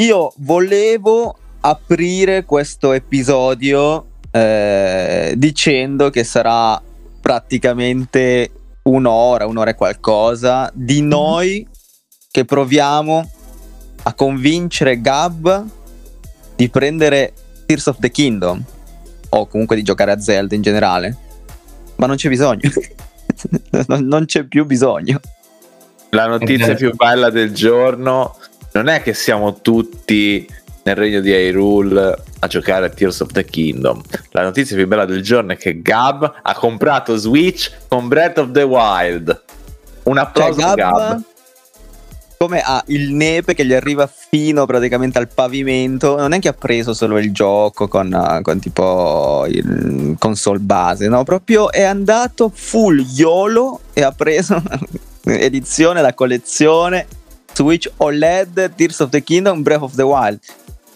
io volevo aprire questo episodio eh, dicendo che sarà praticamente un'ora, un'ora e qualcosa di mhm. noi che proviamo a convincere Gab di prendere Tears of the Kingdom o comunque di giocare a Zelda in generale. Ma non c'è bisogno. non c'è più bisogno. La notizia più bella del giorno non è che siamo tutti nel regno di Hyrule a giocare a Tears of the Kingdom. La notizia più bella del giorno è che Gab ha comprato Switch con Breath of the Wild. Un applauso cioè, Gab, Gab. Come ha il nepe che gli arriva fino praticamente al pavimento, non è che ha preso solo il gioco con, con tipo il console base, no? Proprio è andato full YOLO e ha preso edizione, la collezione Switch OLED Tears of the Kingdom Breath of the Wild.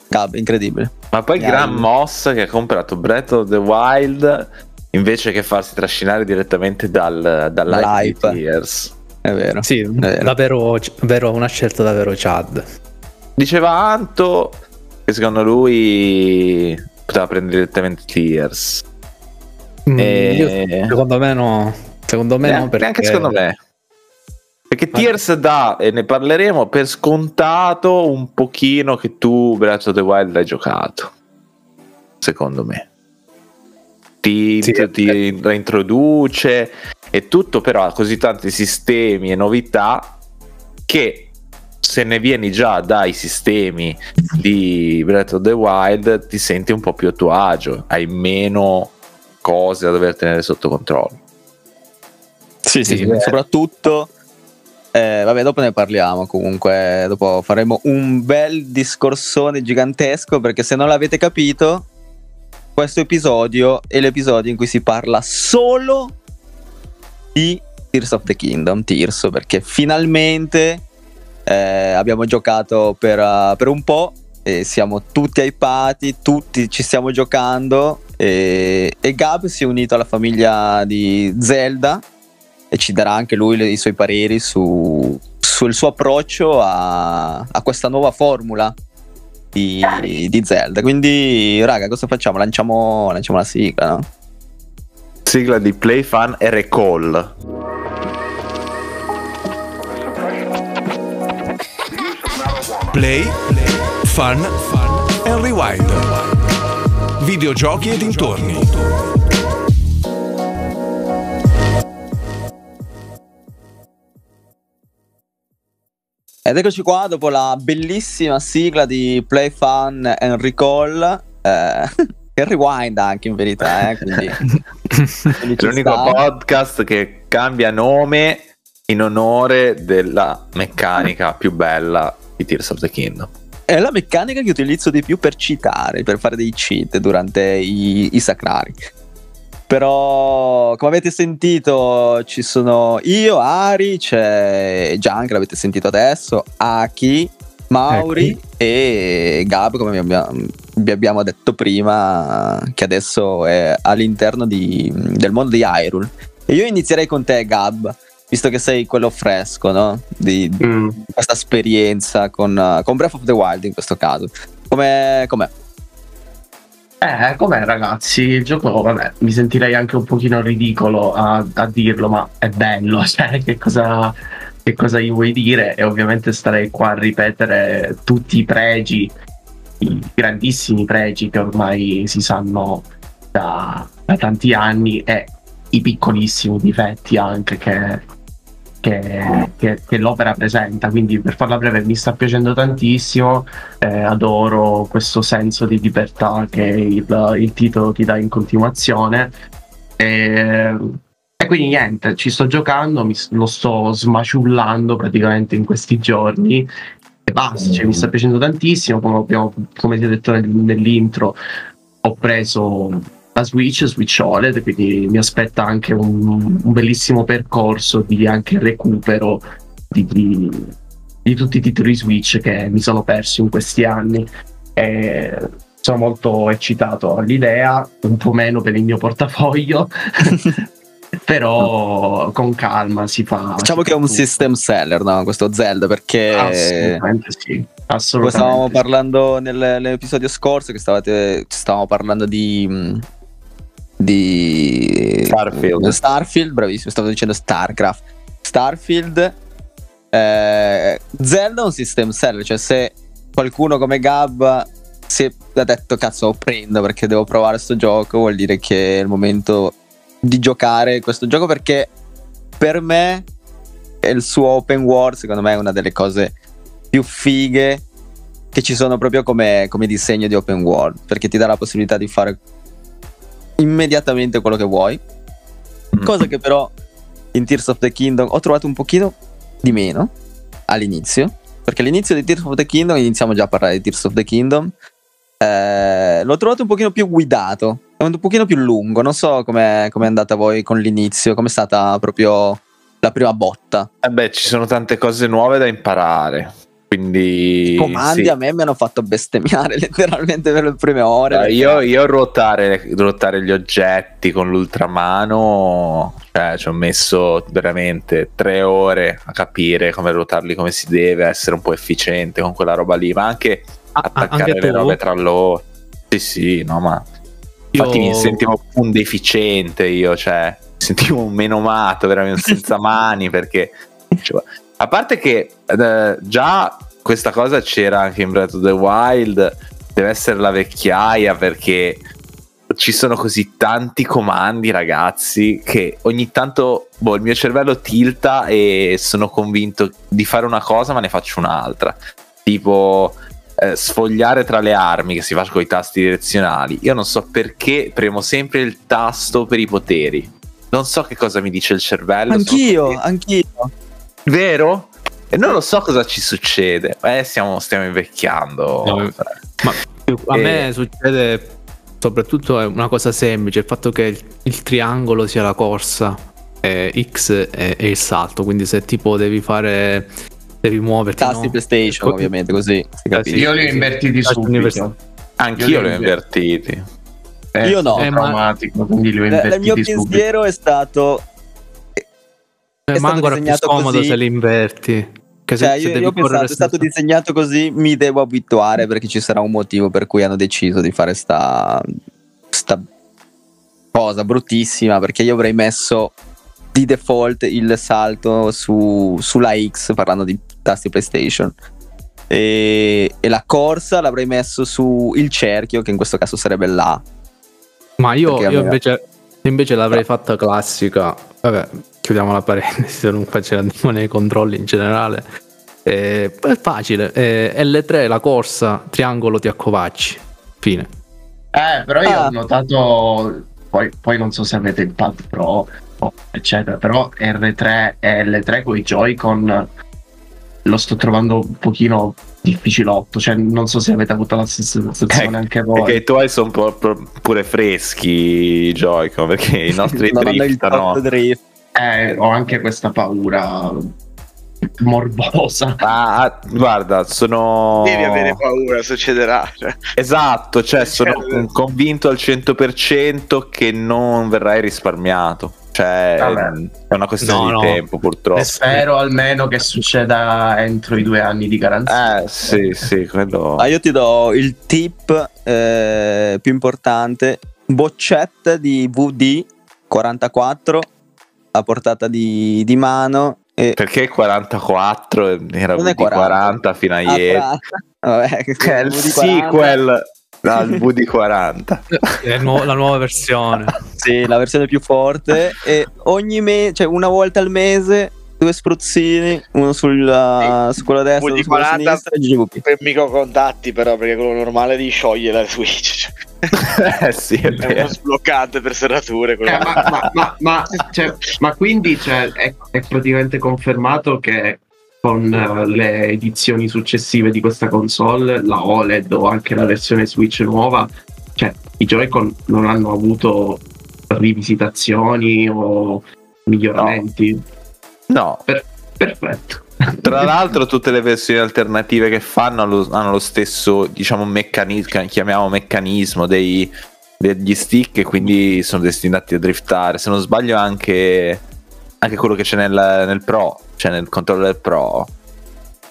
Gab, incredibile. Ma poi Gran Moss che ha comprato Breath of the Wild invece che farsi trascinare direttamente dal, dall'hype di Tears. È vero. Sì, è vero. Davvero, davvero una scelta davvero Chad. Diceva Anto che secondo lui poteva prendere direttamente Tears. Mm, e... Secondo me no. Secondo me neanche, no. Perché... Neanche secondo me. Perché Tears dà, e ne parleremo, per scontato un pochino che tu Breath of the Wild l'hai giocato. Secondo me. Ti, sì, ti reintroduce e tutto, però ha così tanti sistemi e novità che se ne vieni già dai sistemi di Breath of the Wild ti senti un po' più a tuo agio, hai meno cose da dover tenere sotto controllo. Sì, sì, sì soprattutto eh, vabbè, dopo ne parliamo comunque. Dopo faremo un bel discorsone gigantesco perché se non l'avete capito, questo episodio è l'episodio in cui si parla solo di Tears of the Kingdom, Tears, perché finalmente eh, abbiamo giocato per, uh, per, un po' e siamo tutti hypati, tutti ci stiamo giocando e, e Gab si è unito alla famiglia di Zelda e ci darà anche lui le, i suoi pareri su, sul suo approccio a, a questa nuova formula di, di, Zelda. Quindi, raga, cosa facciamo? Lanciamo, lanciamo la sigla, no? Sigla di Play Fun e Recall. Play, Fun, Fun and Rewind. Videogiochi e dintorni. Ed eccoci qua dopo la bellissima sigla di Play Fun and Recall. Eh, e rewind anche in verità. Eh, quindi, quindi l'unico sta. podcast che cambia nome in onore della meccanica più bella di Tears of the Kingdom. È la meccanica che utilizzo di più per citare, per fare dei cheat durante i, i sacrari. Però, come avete sentito, ci sono io, Ari, c'è Gian che l'avete sentito adesso, Aki, Mauri ecco. e Gab, come vi abbiamo detto prima, che adesso è all'interno di, del mondo di Hyrule. E io inizierei con te, Gab, visto che sei quello fresco, no? Di, mm. questa esperienza con, con, Breath of the Wild in questo caso. Com'è? com'è? Eh, com'è ragazzi? Il gioco, vabbè, mi sentirei anche un pochino ridicolo a, a dirlo, ma è bello, cioè che cosa, che cosa gli vuoi dire? E ovviamente starei qua a ripetere tutti i pregi, i grandissimi pregi che ormai si sanno da, da tanti anni e i piccolissimi difetti anche che, che, che, che, l'opera presenta. Quindi, per farla breve, mi sta piacendo tantissimo. Eh, adoro questo senso di libertà che il, il titolo ti dà in continuazione. E, e, quindi niente, ci sto giocando, mi, lo sto smaciullando praticamente in questi giorni. E basta, cioè, mi sta piacendo tantissimo. Come, abbiamo, come ti ho detto nel, nell'intro, ho preso la Switch, Switch OLED, quindi mi aspetta anche un, un bellissimo percorso di anche recupero di, di, di, tutti i titoli Switch che mi sono perso in questi anni. E sono molto eccitato all'idea, un po' meno per il mio portafoglio. Però con calma si fa. Diciamo si che è un tutto. system seller, no? Questo Zelda, perché Assolutamente sì. Assolutamente. stavamo sì. parlando nel- nell'episodio scorso, che stavate, stavamo parlando di. Di Starfield. Starfield, bravissimo, stavo dicendo StarCraft. Starfield, eh, Zelda è un system seller, cioè se qualcuno come Gab si è detto cazzo lo prendo perché devo provare sto gioco, vuol dire che è il momento di giocare questo gioco perché per me il suo open world, secondo me è una delle cose più fighe che ci sono proprio come, come disegno di open world, perché ti dà la possibilità di fare immediatamente quello che vuoi. Mm. Cosa che però in Tears of the Kingdom ho trovato un pochino di meno all'inizio. Perché all'inizio di Tears of the Kingdom iniziamo già a parlare di Tears of the Kingdom. eh, l'ho trovato un pochino più guidato, è un pochino più lungo. Non so com'è, com'è andata voi con l'inizio, com'è stata proprio la prima botta. Eh beh, ci sono tante cose nuove da imparare. Quindi. I comandi sì. a me mi hanno fatto bestemmiare letteralmente per le prime ore. Perché- io, io ruotare, ruotare gli oggetti con l'ultramano, cioè ci ho messo veramente tre ore a capire come ruotarli come si deve, essere un po' efficiente con quella roba lì, ma anche Ah, ah, attaccare anche le tu? robe tra loro. Sì, sì, no, ma Io- infatti mi sentivo un deficiente io, cioè mi sentivo un menomato, veramente senza mani perché cioè, a parte che eh, già questa cosa c'era anche in Breath of the Wild, deve essere la vecchiaia perché ci sono così tanti comandi, ragazzi, che ogni tanto boh, il mio cervello tilta e sono convinto di fare una cosa, ma ne faccio un'altra. Tipo eh, sfogliare tra le armi che si fa con i tasti direzionali. Io non so perché premo sempre il tasto per i poteri. Non so che cosa mi dice il cervello. Anch'io, anch'io. Vero? E non lo so cosa ci succede. Eh, stiamo, stiamo invecchiando. No, Ma a Eh. me succede soprattutto è una cosa semplice, il fatto che il, il triangolo sia la corsa, e X è, è il salto, quindi se tipo devi fare, devi muoverti... Tasti no? PlayStation, Co- ovviamente, così. Io li ho invertiti subito. Anch'io Io li ho invertiti. Eh, Io no. È Eh, ma- quindi li ho Eh, invertiti il mio subito. pensiero è stato Eh, è ma stato ancora più scomodo così. se li inverti. Che se, Cioè, se io, devi io ho pensato, è stato disegnato così, mi devo abituare perché ci sarà un motivo per cui hanno deciso di fare sta, sta cosa bruttissima. Perché io avrei messo di default il salto su- sulla X, parlando di tasti PlayStation. E, e la corsa l'avrei messo su il cerchio, che in questo caso sarebbe l'A. Ma io, io invece, invece l'avrei fatta classica. Vabbè, chiudiamo la parentesi, se non faccio andiamo nei controlli in generale. Eh, è facile. eh, L3 la corsa, triangolo ti accovacci. Fine. Eh, però io Ah. ho notato, poi, poi non so se avete il pad pro, eccetera, però R3 e L3 con i Joy-Con lo sto trovando un pochino difficilotto, cioè non so se avete avuto la stessa sensazione Eh, anche voi. Perché i tuoi sono po- po- pure freschi i Joy-Con, perché i nostri driftano. drift. Eh, ho anche questa paura morbosa. Ah, guarda, sono. Devi avere paura, succederà. Cioè, Esatto, cioè sono convinto al 100% che non verrai risparmiato. Cioè, Vabbè. è una questione No, di no. tempo, purtroppo. Spero almeno che succeda entro i due anni di garanzia. Eh, sì, sì, quello. Ah, io ti do il tip eh, più importante: boccetta di VD 44 a portata di, di mano. E Perché 44 era di 40 fino a Ah, ieri. tra- Vabbè, che è il VD 40. Al VD40. È il nuovo- la nuova versione. Sì, la versione più forte. e ogni mese, cioè una volta al mese, due spruzzini, uno sulla, su quello destra, uno VD su quello 40 sinistra e GVP. per microcontatti, però, perché quello normale di scioglie la Switch. Eh sì, è è uno sbloccante per serrature. Eh, ma, ma- ma- ma- cioè, ma quindi cioè, è, è praticamente confermato che con eh, le edizioni successive di questa console, la OLED o anche la versione Switch nuova, cioè, i Joy-Con non hanno avuto rivisitazioni o miglioramenti. No, Perfetto. Tra l'altro, tutte le versioni alternative che fanno hanno, hanno lo stesso, diciamo, meccanismo, chiamiamo meccanismo dei, degli stick e quindi sono destinati a driftare. Se non sbaglio anche, anche quello che c'è nel, nel Pro, cioè nel controller Pro,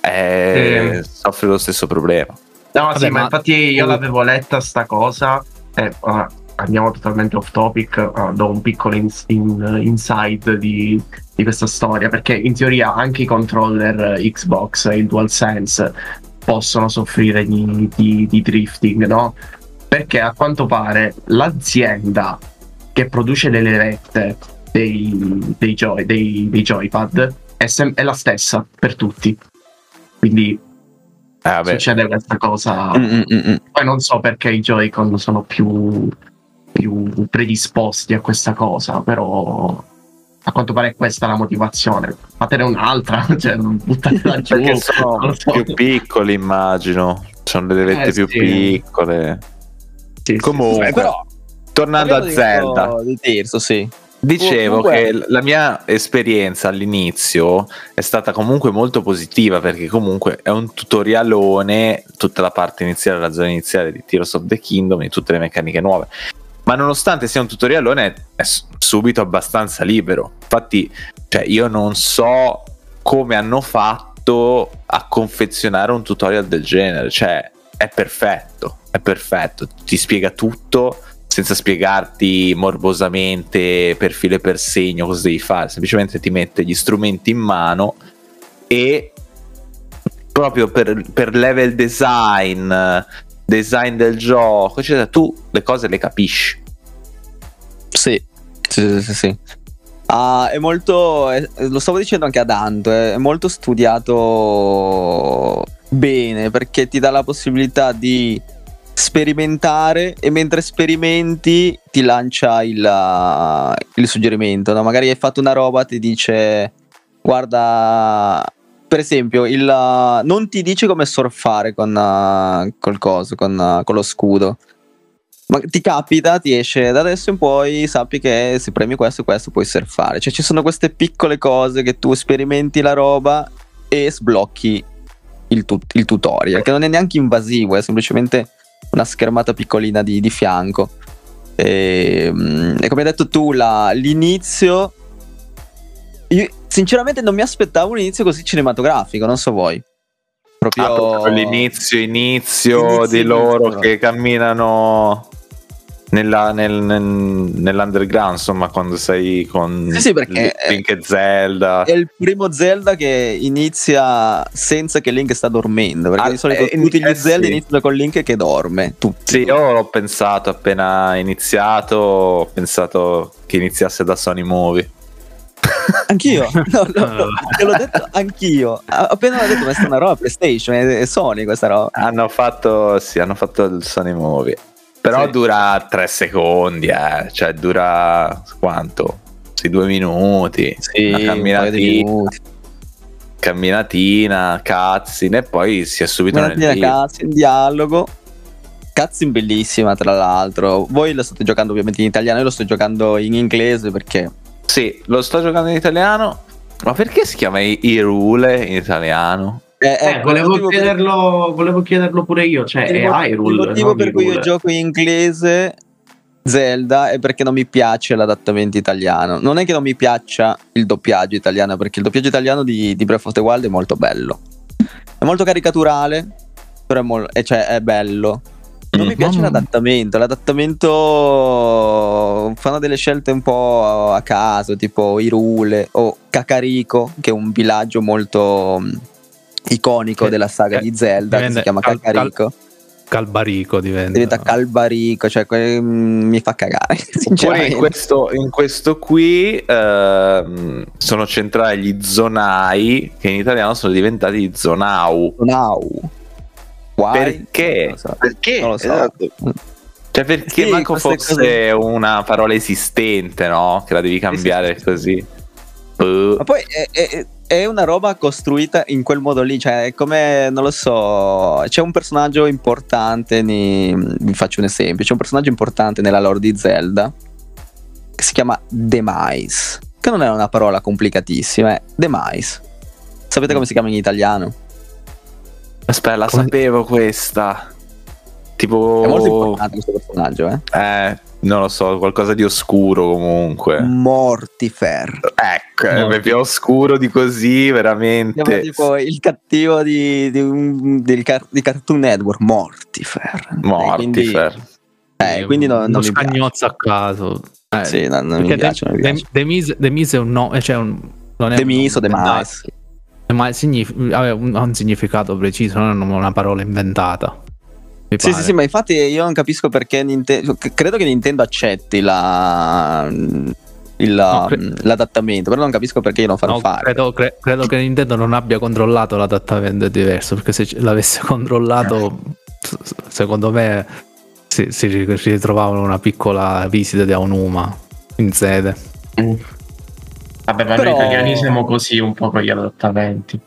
eh, Eh. soffre lo stesso problema. No, Vabbè, sì, ma, ma- infatti io l'avevo letta sta cosa. E, ah, andiamo totalmente off topic. ah, do un piccolo ins- in- inside di, di questa storia. Perché in teoria anche i controller eh, Xbox e il DualSense possono soffrire di, di- di drifting, no? Perché a quanto pare l'azienda che produce le levette dei, dei, joy- dei- dei joypad è, sem- è la stessa per tutti. Quindi vabbè, succede questa cosa. Mm, mm, mm, mm. Poi non so perché i Joy-Con sono più, più predisposti a questa cosa, però a quanto pare è questa la motivazione. Fatene un'altra, cioè non buttatela giù. perché sono so. più piccoli, immagino. Sono le levette Eh, più sì. piccole. Sì, sì, Comunque, Eh, però, tornando a Zelda. Di Tirso, sì. Dicevo che la mia esperienza all'inizio è stata comunque molto positiva perché comunque è un tutorialone, tutta la parte iniziale, la zona iniziale di Tears of the Kingdom e tutte le meccaniche nuove. Ma nonostante sia un tutorialone è subito abbastanza libero. Infatti, cioè, io non so come hanno fatto a confezionare un tutorial del genere, cioè è perfetto, è perfetto, ti spiega tutto senza spiegarti morbosamente per filo e per segno cosa devi fare, semplicemente ti mette gli strumenti in mano e proprio per, per level design, design del gioco, eccetera, tu le cose le capisci. Sì, sì, sì, sì. Ah, è molto, è- lo stavo dicendo anche a Dante, è molto studiato bene perché ti dà la possibilità di sperimentare e mentre sperimenti ti lancia il, ah, il suggerimento. no? Magari hai fatto una roba, ti dice guarda, per esempio, il, ah, non ti dice come surfare con, col coso, con, ah, con lo scudo. Ma ti capita, ti esce da adesso in poi, sappi che se premi questo e questo puoi surfare. Cioè ci sono queste piccole cose che tu sperimenti la roba e sblocchi il, tut- il tutorial, che non è neanche invasivo, è semplicemente una schermata piccolina di, di fianco. E, mm, e come hai detto tu, la- l'inizio... Io sinceramente non mi aspettavo un inizio così cinematografico, non so voi. Proprio, Ah, proprio l'inizio, inizio, Inizio, di loro inizio. che camminano nella- nel- nel- nell'underground, insomma, quando sei con Sì, sì, Link e Zelda. È il primo Zelda che inizia senza che Link sta dormendo. Perché Ah, di solito eh, tutti gli eh, Zelda sì. iniziano con Link che dorme. Tutti. Sì, io l'ho pensato appena iniziato, ho pensato che iniziasse da Sony Movie. Anch'io. No, no, no, te l'ho detto anch'io. Appena l'ho detto, questa è una roba PlayStation, è Sony questa roba. Hanno fatto, sì, hanno fatto il Sony Movie. Però Sì. dura tre secondi, eh. cioè dura quanto? Sì, due minuti. Sì, una un camminatina, minuti. camminatina, cutscene e poi si è subito nel cazzo, in dialogo. Cutscene bellissima, tra l'altro. Voi lo state giocando ovviamente in italiano, io lo sto giocando in inglese perché Sì, lo sto giocando in italiano. Ma perché si chiama Irule in italiano? Eh, Eh, ecco, volevo, motivo per- chiederlo, volevo chiederlo pure io, cioè il mo- Hyrule. Il motivo per cui io gioco in inglese Zelda è perché non mi piace l'adattamento italiano. Non è che non mi piaccia il doppiaggio italiano, perché il doppiaggio italiano di, di Breath of the Wild è molto bello. È molto caricaturale, però è, mol- e cioè, è bello. Non mi Mm. piace Mm. l'adattamento. L'adattamento fanno delle scelte un po' a caso, tipo Irule o Kakariko, che è un villaggio molto iconico Eh, della saga eh, di Zelda, che si chiama cal- Kakariko. Calbarico diventa. diventa calbarico, cioè que- mm, mi fa cagare. Poi Sinceramente. in questo, in questo qui ehm, sono centrali gli zonai che in italiano sono diventati zonau. Now. Why? Perché? Non lo so. Perché? Non lo so. Esatto. Cioè perché Sì, manco fosse una parola esistente, no? Che la devi cambiare così. Boh. Ma poi è, è- è una roba costruita in quel modo lì, cioè è come, non lo so, c'è un personaggio importante, ne- vi faccio un esempio, c'è un personaggio importante nella lore di Zelda che si chiama Demise, che non è una parola complicatissima, è Demise. Sapete come si chiama in italiano? Aspetta, la Come- sapevo questa. Tipo... È molto importante questo personaggio, eh. Eh, non lo so, qualcosa di oscuro comunque. Mortifer. Ecco, è Mortifer. più oscuro di così, veramente. Sembra tipo il cattivo di, di, un- del di Cartoon Network, Mortifer. Eh, quindi, Mortifer. eh, quindi non, uno non mi piace. scagnozzo a caso. Eh, Sì, non, non mi piace. non mi The, piace. The Miz, The Miz è un nome, cioè un, non è Miz o Mice. Ma signif- ha un, ha un significato preciso, non è una parola inventata. Mi Sì, pare. sì, sì, ma infatti io non capisco perché Nintendo. Credo che Nintendo accetti la. il- No, cre- l'adattamento, però non capisco perché non farlo No, fare. credo, cre- credo che Nintendo non abbia controllato l'adattamento è diverso perché se l'avesse controllato secondo me si, si ritrovavano una piccola visita di Aonuma in sede Mm. Vabbè, ma Però- noi italiani siamo così un po' con gli adattamenti.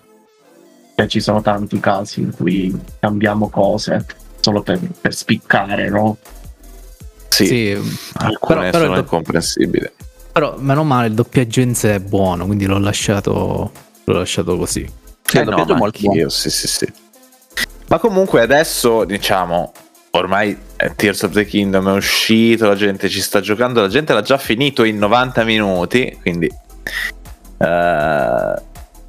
Cioè, ci sono tanti casi in cui cambiamo cose solo per, per spiccare, no? Sì, Sì, alcune però- però sono il- incomprensibili. però meno male il doppiaggio in sé è buono quindi l'ho lasciato, l'ho lasciato così Sì, Eh il no, doppiaggio molto buono. sì, sì, sì. Ma comunque adesso, diciamo, ormai Tears of the Kingdom è uscito, la gente ci sta giocando, la gente l'ha già finito in 90 minuti, quindi... Immagina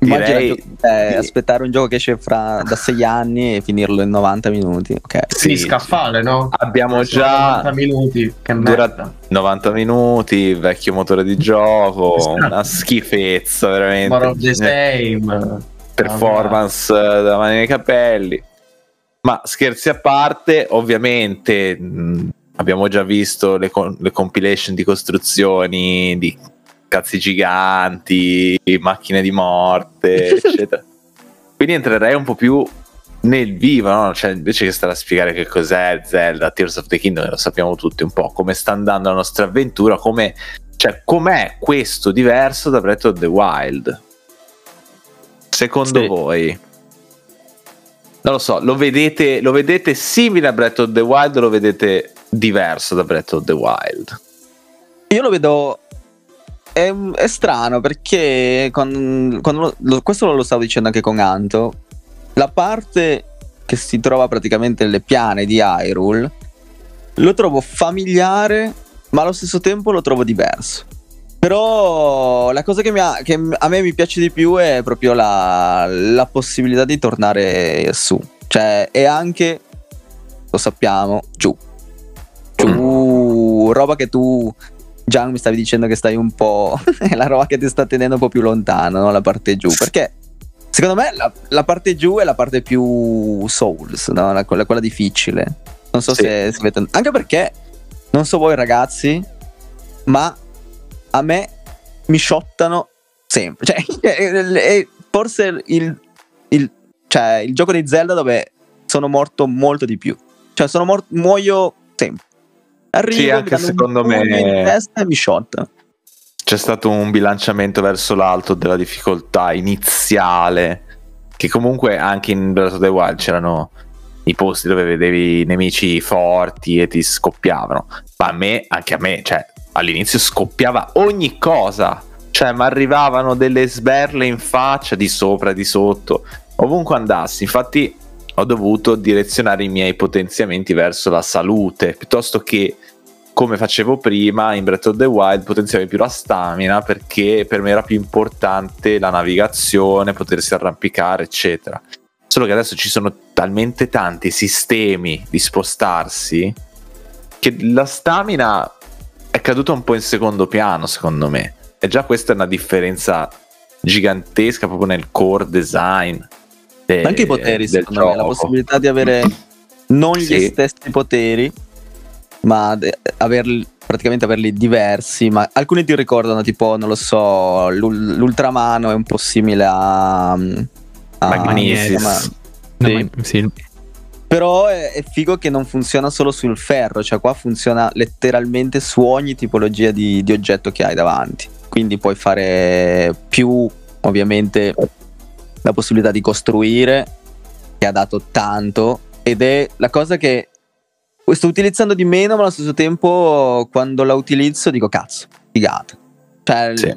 direi tu- eh, aspettare un gioco che esce fra, da 6 anni e finirlo in 90 minuti. Ok. Sì, Sì, scaffale, no? Abbiamo già 90 minuti. Che dura merda. 90 minuti, vecchio motore di gioco, Esatto. una schifezza veramente. More of the Eh, same. performance eh, da mani nei capelli. Ma scherzi a parte, ovviamente mh, abbiamo già visto le, co- le compilation di costruzioni di cazzi giganti, macchine di morte, eccetera. Quindi entrerei un po' più nel vivo, no? Cioè, invece che stare a spiegare che cos'è Zelda, Tears of the Kingdom, lo sappiamo tutti un po', come sta andando la nostra avventura, come, cioè, com'è questo diverso da Breath of the Wild? Secondo Sì. voi? Non lo so, lo vedete, lo vedete simile a Breath of the Wild o lo vedete diverso da Breath of the Wild? Io lo vedo. È, è strano perché quando, quando lo- questo lo stavo dicendo anche con Anto. La parte che si trova praticamente nelle piane di Hyrule lo trovo familiare, ma allo stesso tempo lo trovo diverso. Però la cosa che, ha- che a me mi piace di più è proprio la, la possibilità di tornare su. Cioè, e anche, lo sappiamo, giù. Giù, roba che tu, Gian, mi stavi dicendo che stai un po'... è la roba che ti sta tenendo un po' più lontano, no? la parte giù. Perché secondo me la, la parte giù è la parte più Souls, no? La- quella, quella difficile. Non so Sì. se, se avete... Anche perché, non so voi ragazzi, ma a me mi shottano sempre. Cioè, è, è forse il, il, cioè, il gioco di Zelda dove sono morto molto di più. Cioè, sono morto, muoio sempre. Arrivo, Sì, anche secondo me- in testa e mi shotta. C'è stato un bilanciamento verso l'alto della difficoltà iniziale, che comunque anche in Breath of the Wild c'erano i posti dove vedevi i nemici forti e ti scoppiavano. Ma a me, anche a me, cioè, all'inizio scoppiava ogni cosa. Cioè, mi arrivavano delle sberle in faccia, di sopra, di sotto, ovunque andassi. Infatti, ho dovuto direzionare i miei potenziamenti verso la salute, piuttosto che come facevo prima in Breath of the Wild potenziavo più la stamina perché per me era più importante la navigazione, potersi arrampicare, eccetera. Solo che adesso ci sono talmente tanti sistemi di spostarsi che la stamina è caduta un po' in secondo piano, secondo me. E già questa è una differenza gigantesca proprio nel core design. De- anche i poteri, del secondo me, la gioco. possibilità di avere non gli Sì. stessi poteri, ma de- averli, praticamente averli diversi. Ma alcuni ti ricordano, tipo, non lo so, l'ul- l'ultramano è un po' simile a. a Magnesis. ma- No, Sì. ma- sì. Però è, è figo che non funziona solo sul ferro, cioè qua funziona letteralmente su ogni tipologia di, di oggetto che hai davanti. Quindi puoi fare più, ovviamente, la possibilità di costruire, che ha dato tanto, ed è la cosa che sto utilizzando di meno, ma allo stesso tempo quando la utilizzo dico cazzo, figata. Cioè, Sì.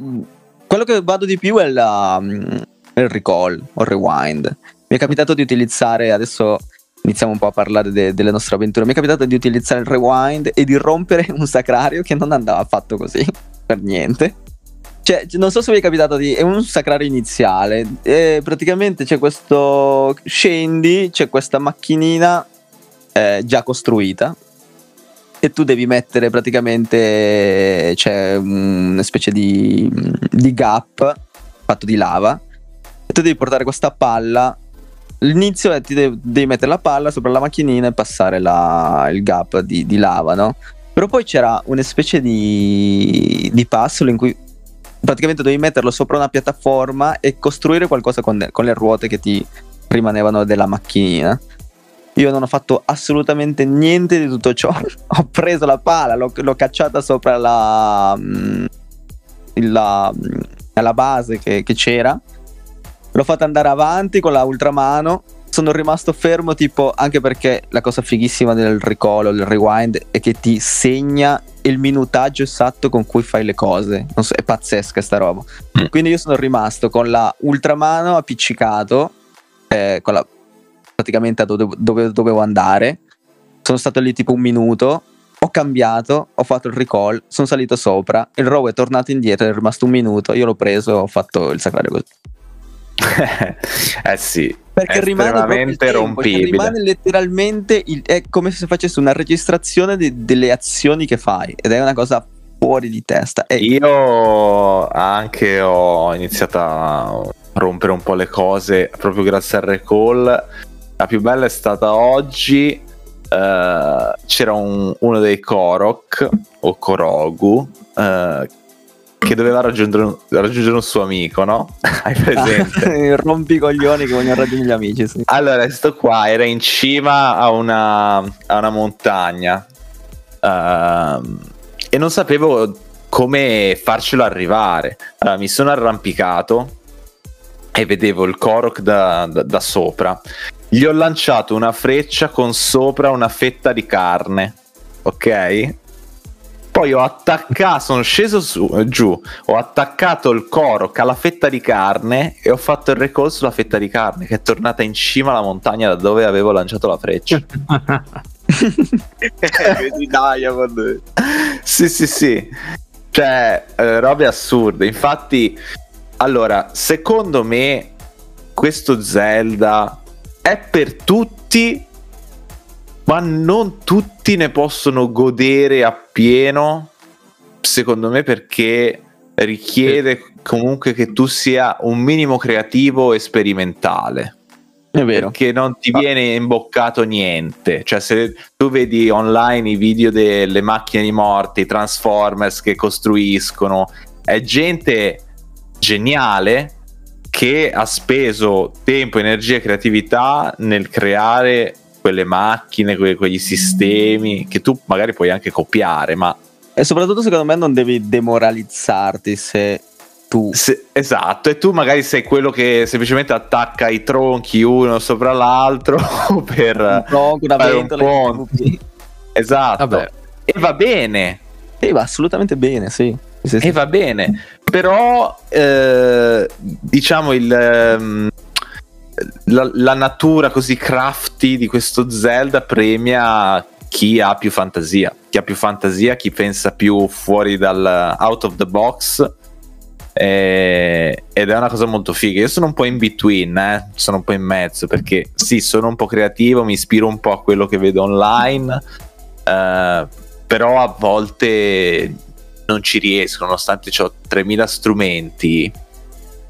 quello che vado di più è la, il recall o il rewind. Mi è capitato di utilizzare adesso iniziamo un po' a parlare de- delle nostre avventure. Mi è capitato di utilizzare il rewind e di rompere un sacrario che non andava affatto così, per niente. Cioè, non so se vi è capitato di... è un sacrario iniziale. E praticamente c'è questo... scendi, c'è questa macchinina eh, già costruita. E tu devi mettere praticamente... c'è una specie di, di gap fatto di lava. E tu devi portare questa palla L'inizio è ti devi, devi, mettere la palla sopra la macchinina e passare la, il gap di, di, lava, no? Però poi c'era una specie di, di puzzle in cui praticamente dovevi metterlo sopra una piattaforma e costruire qualcosa con, con le ruote che ti rimanevano della macchinina. Io non ho fatto assolutamente niente di tutto ciò. ho preso la pala, l'ho, l'ho cacciata sopra la, mm, la, mm, la base che, che c'era L'ho fatta andare avanti con la ultramano. Sono rimasto fermo, tipo, anche perché la cosa fighissima del recall del rewind è che ti segna il minutaggio esatto con cui fai le cose. So, è pazzesca sta roba. Mm. Quindi io sono rimasto con la ultramano appiccicato, eh, con la, praticamente dove, dove dovevo andare. Sono stato lì tipo un minuto, ho cambiato, ho fatto il recall, sono salito sopra, il row è tornato indietro, è rimasto un minuto, io l'ho preso e ho fatto il sacrario così. eh sì, perché rimane veramente rompibile. Rimane letteralmente il, è come se facesse una registrazione di, delle azioni che fai ed è una cosa fuori di testa. E io anche ho iniziato a rompere un po' le cose proprio grazie al recall. La più bella è stata oggi. Uh, c'era un, uno dei Korok o Korogu uh, che doveva raggiungere, raggiungere, un suo amico, no? Hai presente? Il rompicoglioni che vogliono raggiungere gli amici, sì. Allora, questo qua era in cima a una, a una montagna uh, e non sapevo come farcelo arrivare. Allora, mi sono arrampicato e vedevo il Korok da, da, da sopra. Gli ho lanciato una freccia con sopra una fetta di carne, ok? Poi ho attaccato, sono sceso su, giù, ho attaccato il coro alla fetta di carne e ho fatto il recall sulla fetta di carne che è tornata in cima alla montagna da dove avevo lanciato la freccia. sì, sì, sì. Cioè, eh, robe assurde. Infatti, allora, secondo me questo Zelda è per tutti ma non tutti ne possono godere appieno, secondo me, perché richiede comunque che tu sia un minimo creativo e sperimentale. È vero. Perché non ti viene imboccato niente. Cioè, se tu vedi online i video delle macchine di morte, i Transformers che costruiscono, è gente geniale che ha speso tempo, energia e creatività nel creare quelle macchine, que- quegli sistemi che tu magari puoi anche copiare, ma... E soprattutto secondo me non devi demoralizzarti se tu... Se, esatto, e tu magari sei quello che semplicemente attacca i tronchi uno sopra l'altro per un tronco, una fare un ponte. Esatto. Vabbè. E va bene. E va assolutamente bene, sì. sì, sì. E va bene. Però, eh, diciamo, il... Um, la, la, natura così crafty di questo Zelda premia chi ha più fantasia, chi ha più fantasia, chi pensa più fuori dal out of the box. Eh, ed è una cosa molto figa. Io sono un po' in between, eh? sono un po' in mezzo perché sì, sono un po' creativo, mi ispiro un po' a quello che vedo online, eh, però a volte non ci riesco, nonostante ho 3000 strumenti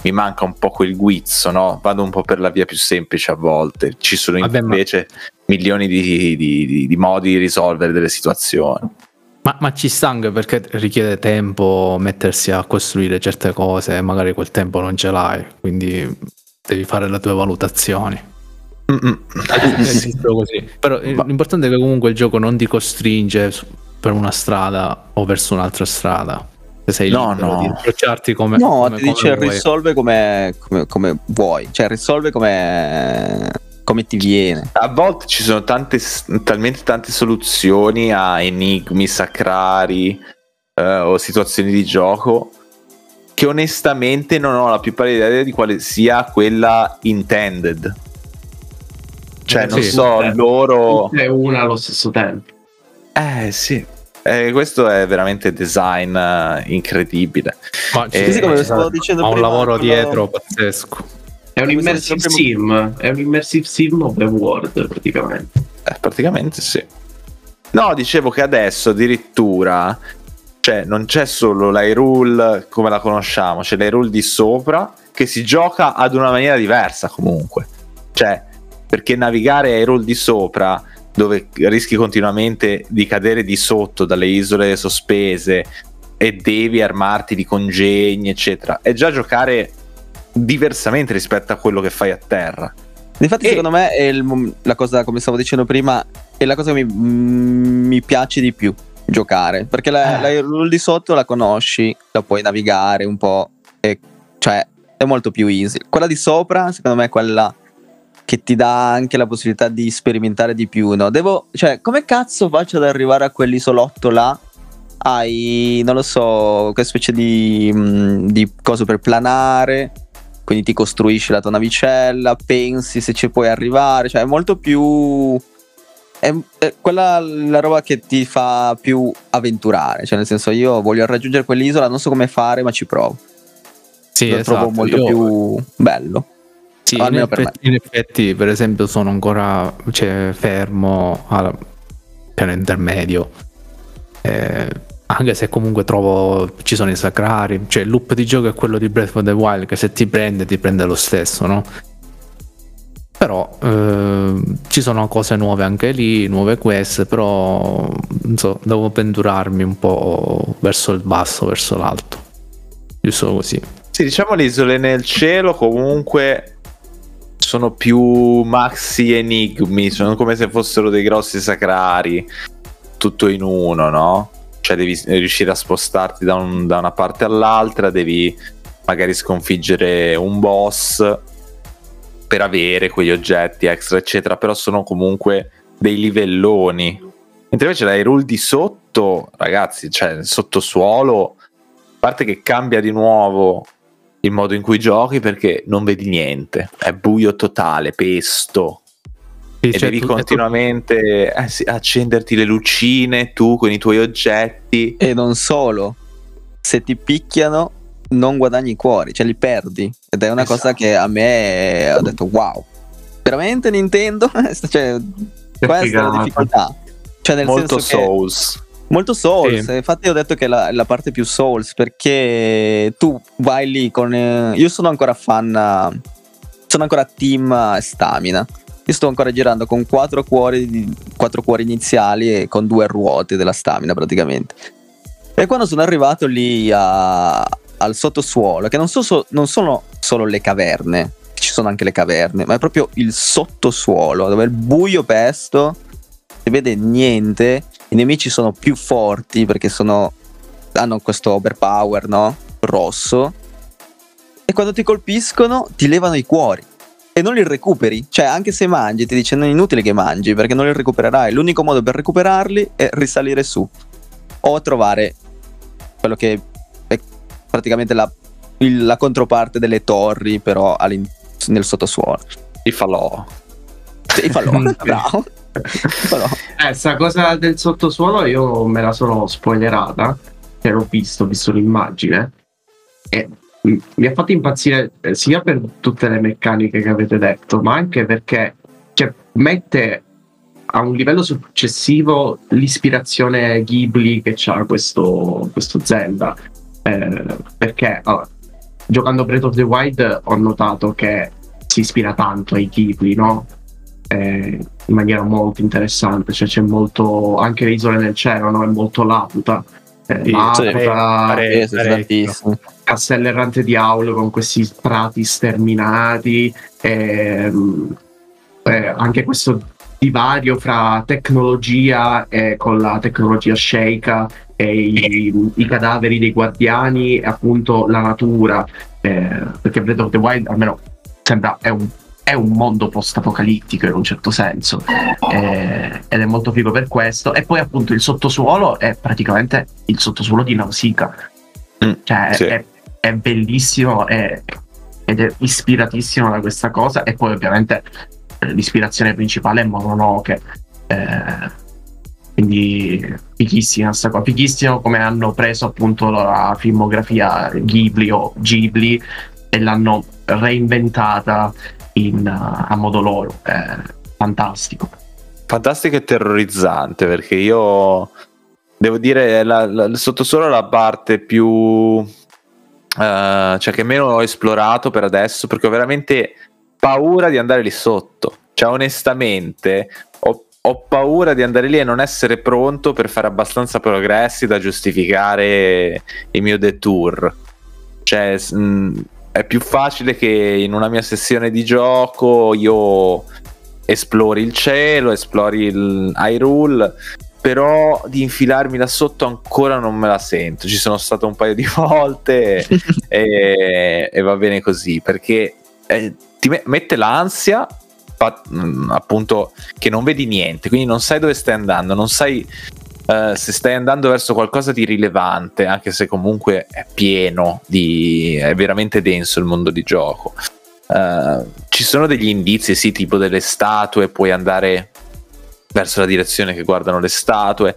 mi manca un po' quel guizzo, no? Vado un po' per la via più semplice a volte. Ci sono Vabbè, invece ma... milioni di, di, di, di, modi di risolvere delle situazioni. Ma, ma, ci sta anche perché richiede tempo mettersi a costruire certe cose e magari quel tempo non ce l'hai, quindi devi fare le tue valutazioni. Però ma... l'importante è che comunque il gioco non ti costringe per una strada o verso un'altra strada sei no, no. di approcciarti come no come, ti dice come risolve come, come, come, vuoi cioè risolve come come ti viene a volte ci sono tante talmente tante soluzioni a enigmi sacrari eh, o situazioni di gioco che onestamente non ho la più pallida idea di quale sia quella intended Cioè, non Sì. so, loro... Tutte e una allo stesso tempo. Eh sì, Eh, questo è veramente design eh, incredibile. Ma Eh, Sì, sì, come ci stavo dicendo ha un quello quello- dietro pazzesco. È un immersive stavo sim, è un immersive sim open world praticamente. Eh, praticamente sì. No, dicevo che adesso addirittura, cioè, non c'è solo l'Hyrule come la conosciamo, c'è l'Hyrule di sopra che si gioca ad una maniera diversa comunque. Cioè, perché navigare Hyrule di sopra, dove rischi continuamente di cadere di sotto dalle isole sospese e devi armarti di congegni, eccetera, è già giocare diversamente rispetto a quello che fai a terra. Infatti, E- secondo me, è il la cosa, come stavo dicendo prima, è la cosa che mi, mm, mi piace di più giocare. Perché la, Eh. la di sotto la conosci, la puoi navigare un po', e, cioè è molto più easy. Quella di sopra, secondo me, è quella che ti dà anche la possibilità di sperimentare di più. No? Devo, cioè, come cazzo faccio ad arrivare a quell'isolotto là? Hai, non lo so, che specie di, mm, di coso per planare quindi ti costruisci la tua navicella, pensi se ci puoi arrivare, cioè è molto più... È, è quella la roba che ti fa più avventurare, cioè nel senso io voglio raggiungere quell'isola, non so come fare, ma ci provo. Sì, Lo trovo esatto. molto Io- più bello. Sì, in almeno per effetti, in effetti, per esempio, sono ancora cioè, fermo al piano intermedio. Eh, anche se comunque trovo ci sono i sacrari. Cioè, il loop di gioco è quello di Breath of the Wild, che se ti prende, ti prende lo stesso, no? Però eh, ci sono cose nuove anche lì, nuove quest, però non so, devo pendularmi un po' verso il basso, verso l'alto. Giusto così. Sì, diciamo le isole nel cielo comunque sono più maxi enigmi, sono come se fossero dei grossi sacrari, tutto in uno, no? Cioè devi riuscire a spostarti da, un- da una parte all'altra, devi magari sconfiggere un boss per avere quegli oggetti extra, eccetera, però sono comunque dei livelloni. Mentre invece la Hyrule di sotto, ragazzi, cioè nel sottosuolo, a parte che cambia di nuovo il modo in cui giochi perché non vedi niente, è buio totale, pesto, Sì, e cioè, devi tu- continuamente eh sì, accenderti le lucine tu con i tuoi oggetti. E non solo, se ti picchiano non guadagni i cuori, cioè li perdi. Ed è una cosa Esatto. che a me ho detto wow, veramente Nintendo? cioè, questa è la difficoltà. Cioè nel molto senso che... Molto Souls, Sì. infatti ho detto che è la, la parte più Souls perché tu vai lì con... eh, io sono ancora fan, sono ancora team stamina. Io sto ancora girando con quattro cuori, quattro cuori iniziali e con due ruote della stamina praticamente. E quando sono arrivato lì a- al sottosuolo, che non, so- so- non sono solo le caverne, ci sono anche le caverne, ma è proprio il sottosuolo, dove è il buio pesto, si vede niente, i nemici sono più forti perché sono, hanno questo overpower, no? Rosso. E quando ti colpiscono ti levano i cuori. E non li recuperi. Cioè, anche se mangi, ti dice non è inutile che mangi perché non li recupererai. L'unico modo per recuperarli è risalire su. O trovare quello che è praticamente la, il- la controparte delle torri, però nel sottosuolo. I falò. Sì, falò, bravo. Falò. Eh, sta cosa del sottosuolo io me la sono spoilerata, che l'ho visto, ho visto l'immagine, e mi ha fatto impazzire eh, sia per tutte le meccaniche che avete detto, ma anche perché cioè, mette a un livello successivo l'ispirazione Ghibli che ha questo, questo Zelda. Eh, perché allora, giocando Breath of the Wild ho notato che si ispira tanto ai Ghibli, no? Eh, in maniera molto interessante, cioè c'è molto anche le isole nel cielo, no? È molto Laputa. Eh, Sì, Laputa, parecchio. tantissimo. Castello Errante di Aul con questi prati sterminati, ehm, eh, anche questo divario fra tecnologia e con la tecnologia sceicca e i, i cadaveri dei guardiani e appunto la natura, eh, perché Breath of the Wild almeno sembra è un, è un mondo post-apocalittico in un certo senso eh, ed è molto figo per questo e poi appunto il sottosuolo è praticamente il sottosuolo di Nausicaa Mm, cioè sì. è, è bellissimo è- ed è ispiratissimo da questa cosa e poi ovviamente l'ispirazione principale è Mononoke. Eh, quindi fighissima sta qua, fighissimo come hanno preso appunto la filmografia Ghibli o Ghibli e l'hanno reinventata in, uh, a modo loro. Eh, fantastico. Fantastico e terrorizzante perché io devo dire la, la, sotto solo la parte più uh, cioè che meno ho esplorato per adesso perché ho veramente paura di andare lì sotto cioè onestamente ho, ho paura di andare lì e non essere pronto per fare abbastanza progressi da giustificare il mio detour cioè mh, è più facile che in una mia sessione di gioco io esplori il cielo, esplori il Hyrule, però di infilarmi là sotto ancora non me la sento. Ci sono stato un paio di volte e, e, va bene così perché eh, ti mette l'ansia. Mm, appunto che non vedi niente quindi non sai dove stai andando non sai Uh, se stai andando verso qualcosa di rilevante, anche se comunque è pieno di. è veramente denso il mondo di gioco. Uh, ci sono degli indizi, sì, tipo delle statue, puoi andare verso la direzione che guardano le statue,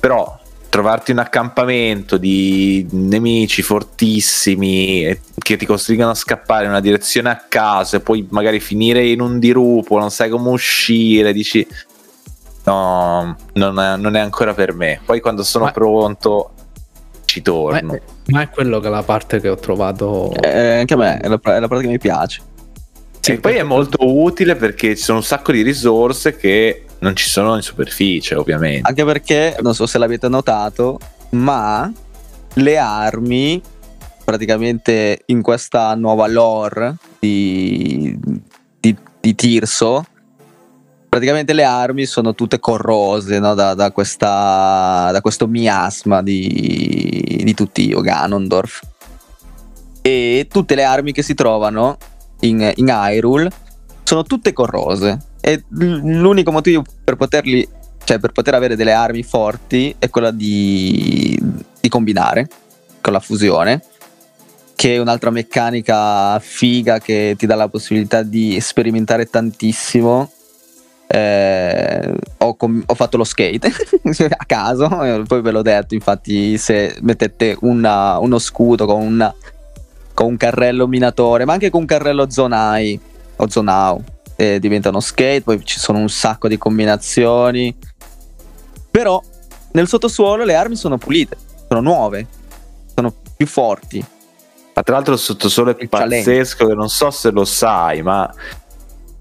però trovarti un accampamento di nemici fortissimi che ti costringono a scappare in una direzione a caso e poi magari finire in un dirupo, non sai come uscire, dici no, non è, non è ancora per me. Poi quando sono ma, pronto ci torno. Ma è, ma è quello che è la parte che ho trovato. Eh, anche a me, è la, è la parte che mi piace. Sì, e poi è molto utile perché ci sono un sacco di risorse che non ci sono in superficie, ovviamente. Anche perché, non so se l'avete notato, ma le armi praticamente in questa nuova lore di, di, di Tirso praticamente le armi sono tutte corrose no? da, da, questa, da, questo miasma di, di Tuttio, Ganondorf. E tutte le armi che si trovano in, in Hyrule sono tutte corrose. E l'unico motivo per poterli, cioè per poter avere delle armi forti è quella di, di combinare con la fusione che è un'altra meccanica figa che ti dà la possibilità di sperimentare tantissimo eh, ho, com- ho, fatto lo skate a caso, poi ve l'ho detto, infatti se mettete una, uno scudo con, una, con, un carrello minatore, ma anche con un carrello zonai o zonao, eh, diventa uno skate, poi ci sono un sacco di combinazioni, però nel sottosuolo le armi sono pulite, sono nuove, sono più forti. Ma tra l'altro il sottosuolo è il pazzesco, che non so se lo sai, ma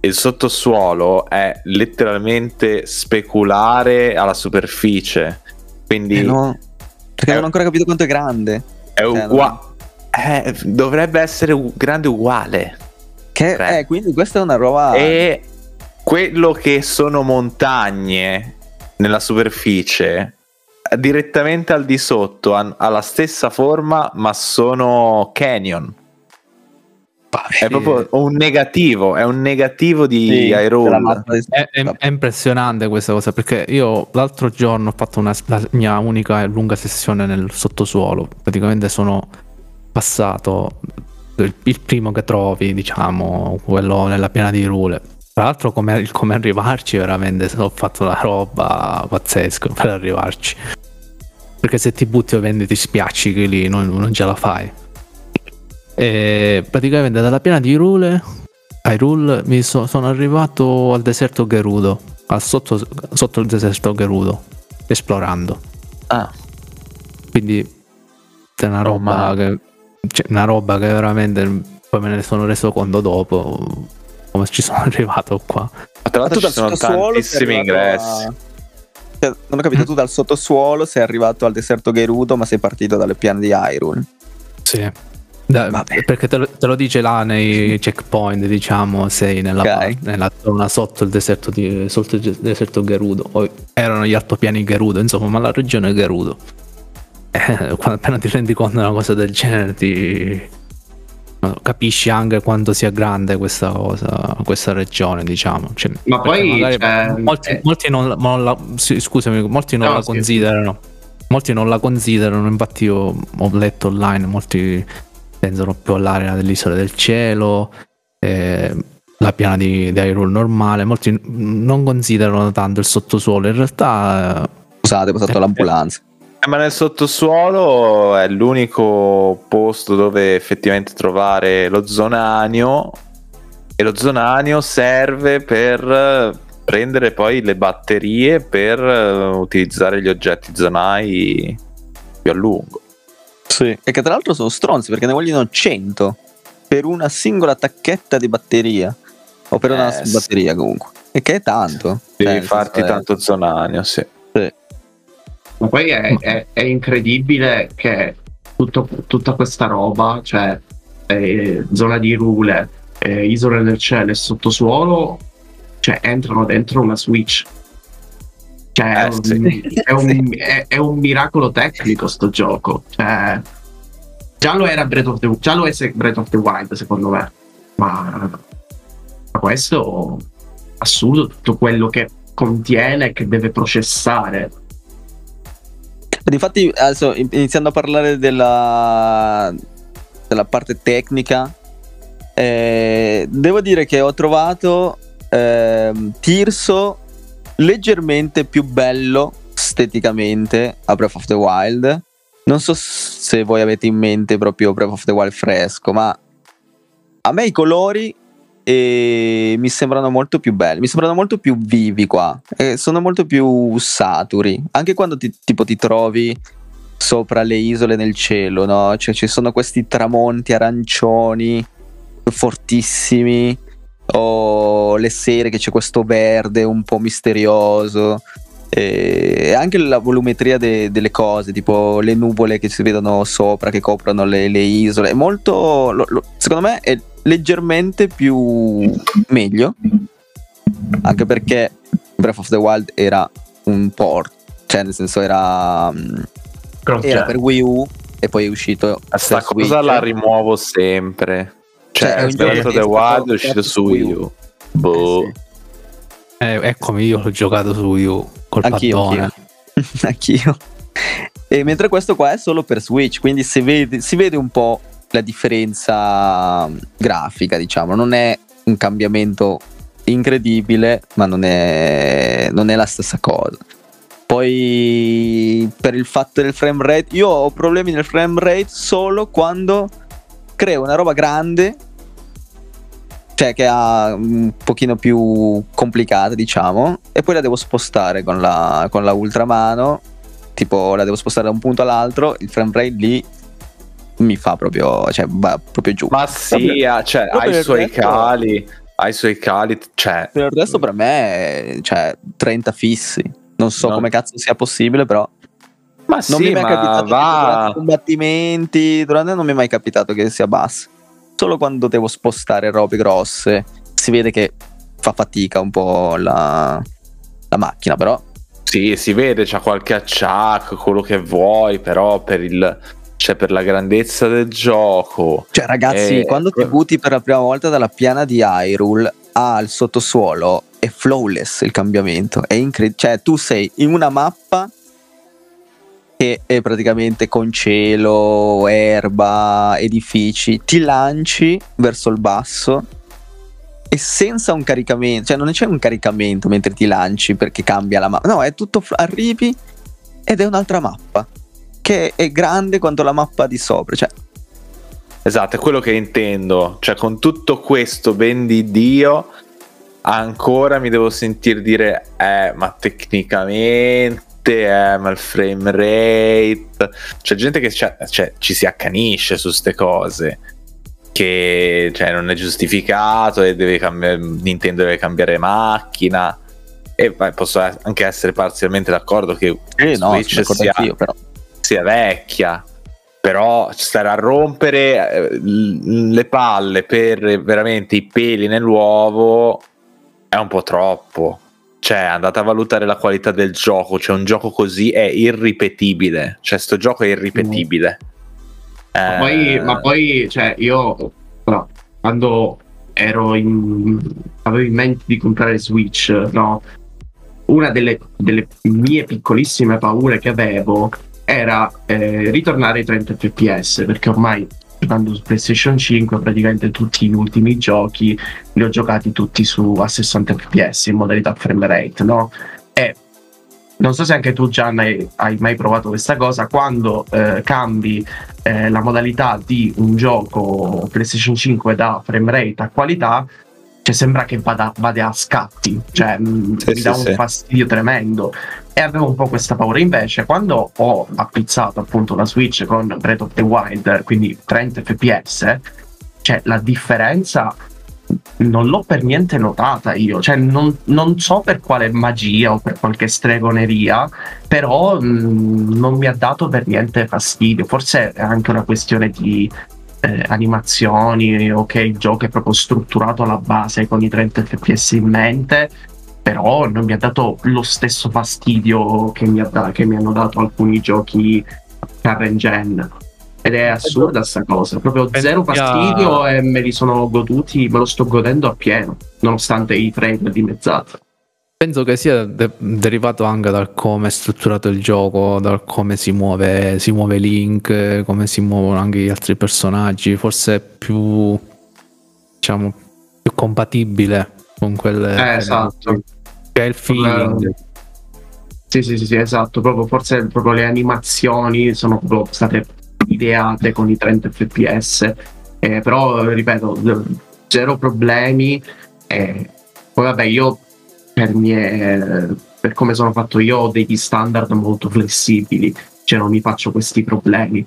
il sottosuolo è letteralmente speculare alla superficie. Quindi. Eh no, perché è, non ho ancora capito quanto è grande. È cioè, uguale. Eh, dovrebbe essere u- grande uguale. Che, eh, quindi questa è una roba. E quello che sono montagne nella superficie direttamente al di sotto ha la stessa forma, ma sono canyon. È proprio un negativo, è un negativo di sì, Hyrule. È, è, è, impressionante questa cosa perché io l'altro giorno ho fatto una, la mia unica e lunga sessione nel sottosuolo. Praticamente sono passato il, il primo che trovi, diciamo, quello nella piana di Rule. Tra l'altro, come, come arrivarci, veramente ho fatto una roba pazzesca per arrivarci. Perché se ti butti ovviamente ti spiaccichi lì, non, non ce la fai. E praticamente dalla piana di Rule, Hyrule, mi so, sono arrivato al deserto Gerudo, al sotto, sotto il deserto Gerudo, esplorando. Ah. Quindi è una roba, oh, che, cioè, una roba che veramente poi me ne sono reso conto dopo come ci sono arrivato qua. Ma tra l'altro ci sono tantissimi ingressi. A... Cioè, non ho capito, mm. tu dal sottosuolo sei arrivato al deserto Gerudo, ma sei partito dalle piane di Hyrule. Sì. Da, perché te lo, te lo, dice là nei checkpoint, diciamo, sei nella, okay. nella zona sotto il deserto, di, sotto il deserto Gerudo. Poi erano gli altopiani Gerudo, insomma, ma la regione Gerudo. Eh, quando appena ti rendi conto di una cosa del genere, ti capisci anche quanto sia grande questa cosa, questa regione, diciamo. Cioè, ma poi cioè, molti, eh, molti, non, non la, scusami, molti non no, la considerano. Molti non la considerano, infatti io ho letto online molti pensano più all'area dell'isola del cielo. Eh, la piana di, di Hyrule normale. Molti non considerano tanto il sottosuolo. In realtà, scusate, ho passato Eh, l'ambulanza. Eh, ma nel sottosuolo è l'unico posto dove effettivamente trovare lo zonanio e lo zonanio serve per eh, prendere poi le batterie per eh, utilizzare gli oggetti zonai più a lungo. Sì. E che tra l'altro sono stronzi perché ne vogliono 100 per una singola tacchetta di batteria. O per una Eh, sì. batteria comunque. E che è tanto. Devi Cioè, farti senso è- tanto zonanio, sì. Ma poi è, è- è incredibile che tutto- tutta questa roba, cioè eh, zona di rule, eh, isole del cielo e sottosuolo, cioè entrano dentro una Switch. Cioè, è, Eh, un, sì. è un- è- è un miracolo tecnico sto gioco. Cioè, già lo era Breath of the, già lo è Breath of the Wild, secondo me. Ma, ma questo assurdo tutto quello che contiene e che deve processare. Difatti, adesso in- iniziando a parlare della, della parte tecnica, eh, devo dire che ho trovato ehm, Tirso leggermente più bello esteticamente a Breath of the Wild. Non so se voi avete in mente proprio Breath of the Wild fresco, ma a me i colori eh, mi sembrano molto più belli, mi sembrano molto più vivi qua, eh, sono molto più saturi, anche quando ti, tipo ti trovi sopra le isole nel cielo, no? Cioè ci sono questi tramonti arancioni fortissimi o le sere che c'è questo verde un po' misterioso e anche la volumetria de- delle cose, tipo le nuvole che si vedono sopra, che coprono le, le isole, è molto, lo- lo- secondo me è leggermente più meglio, anche perché Breath of the Wild era un port, cioè nel senso era, mm, era per Wii U e poi è uscito Sta per cosa Switch. la rimuovo sempre. Cioè, Cioè, Breath of the Wild è uscito su Wii U. U. Boh. Eh sì. Eh, è come io l'ho giocato su Wii U col Anch'io, paddone. anch'io. Anch'io. E mentre questo qua è solo per Switch, quindi si vede, si vede un po' la differenza mm, grafica, diciamo. Non è un cambiamento incredibile, ma non è, non è la stessa cosa. Poi per il fatto del frame rate, io ho problemi nel frame rate solo quando creo una roba grande, cioè che ha un pochino più complicata, diciamo, e poi la devo spostare con la, con la ultramano, tipo la devo spostare da un punto all'altro, il frame rate lì mi fa proprio, cioè va proprio giù. Ma sì, cioè, proprio ha i suoi resto- cali. Ha i suoi cali. Cioè, Per il resto per me, cioè 30 fissi. Non so No. come cazzo sia possibile, però ma non sì, mi è mai ma capitato durante i combattimenti, durante non mi è mai capitato che sia basso. Solo quando devo spostare robe grosse, si vede che fa fatica un po' la, la macchina, però Sì, si vede, c'ha qualche acciacco, quello che vuoi, però per il. Cioè, per la grandezza del gioco. Cioè, ragazzi, Eh, quando ti butti per la prima volta dalla piana di Hyrule al sottosuolo, è flawless il cambiamento. È incredibile. Cioè, tu sei in una mappa che è praticamente con cielo, erba, edifici, ti lanci verso il basso e senza un caricamento, cioè non c'è un caricamento mentre ti lanci perché cambia la mappa. No, è tutto arrivi ed è un'altra mappa che è grande quanto la mappa di sopra, cioè Esatto, è quello che intendo. Cioè, con tutto questo ben di Dio, ancora mi devo sentire dire, eh, ma tecnicamente, eh, ma il frame rate. C'è gente che cioè, ci si accanisce su ste cose. Che cioè, non è giustificato e deve cambiare, Nintendo deve cambiare macchina. E beh, posso anche essere parzialmente d'accordo che Eh, no, Switch sia, però. sia vecchia, però stare a rompere eh, le palle per veramente i peli nell'uovo è un po' troppo. Cioè, andate a valutare la qualità del gioco. Cioè, un gioco così è irripetibile. Cioè, sto gioco è irripetibile. Ma Eh, poi, ma poi, cioè, io no, quando ero in. avevo in mente di comprare Switch, no? Una delle, delle mie piccolissime paure che avevo era eh, ritornare ai 30 fps, perché ormai giocando su PlayStation 5, praticamente tutti gli ultimi giochi li ho giocati tutti su a 60 fps in modalità frame rate, no? E non so se anche tu Gian hai, hai mai provato questa cosa, quando eh, cambi eh, la modalità di un gioco PlayStation 5 da frame rate a qualità, cioè sembra che vada, vada a scatti, cioè mm, Sì, mi sì, dà un sì. fastidio tremendo. E avevo un po' questa paura. Invece, quando ho appizzato appunto la Switch con Breath of the Wild, quindi 30 fps, cioè la differenza non l'ho per niente notata io, cioè non, non so per quale magia o per qualche stregoneria, però mh, non mi ha dato per niente fastidio. Forse è anche una questione di eh, animazioni che il gioco è proprio strutturato alla base con i 30 fps in mente, però non mi ha dato lo stesso fastidio che mi, ha da- che mi hanno dato alcuni giochi current gen. Ed è assurda sta cosa, proprio zero fastidio e me li sono goduti, me lo sto godendo appieno, nonostante i frame dimezzati. Penso che sia de- derivato anche dal come è strutturato il gioco, dal come si muove, si muove Link, come si muovono anche gli altri personaggi. Forse è più, diciamo, più compatibile con quelle Eh, esatto. che è il feeling. Sì, sì, sì, sì, esatto. Proprio, forse proprio le animazioni sono proprio state ideate con i 30 fps. Eh, però, ripeto, zero problemi. Eh, poi, vabbè, io per, mie, per come sono fatto io ho degli standard molto flessibili, cioè non mi faccio questi problemi.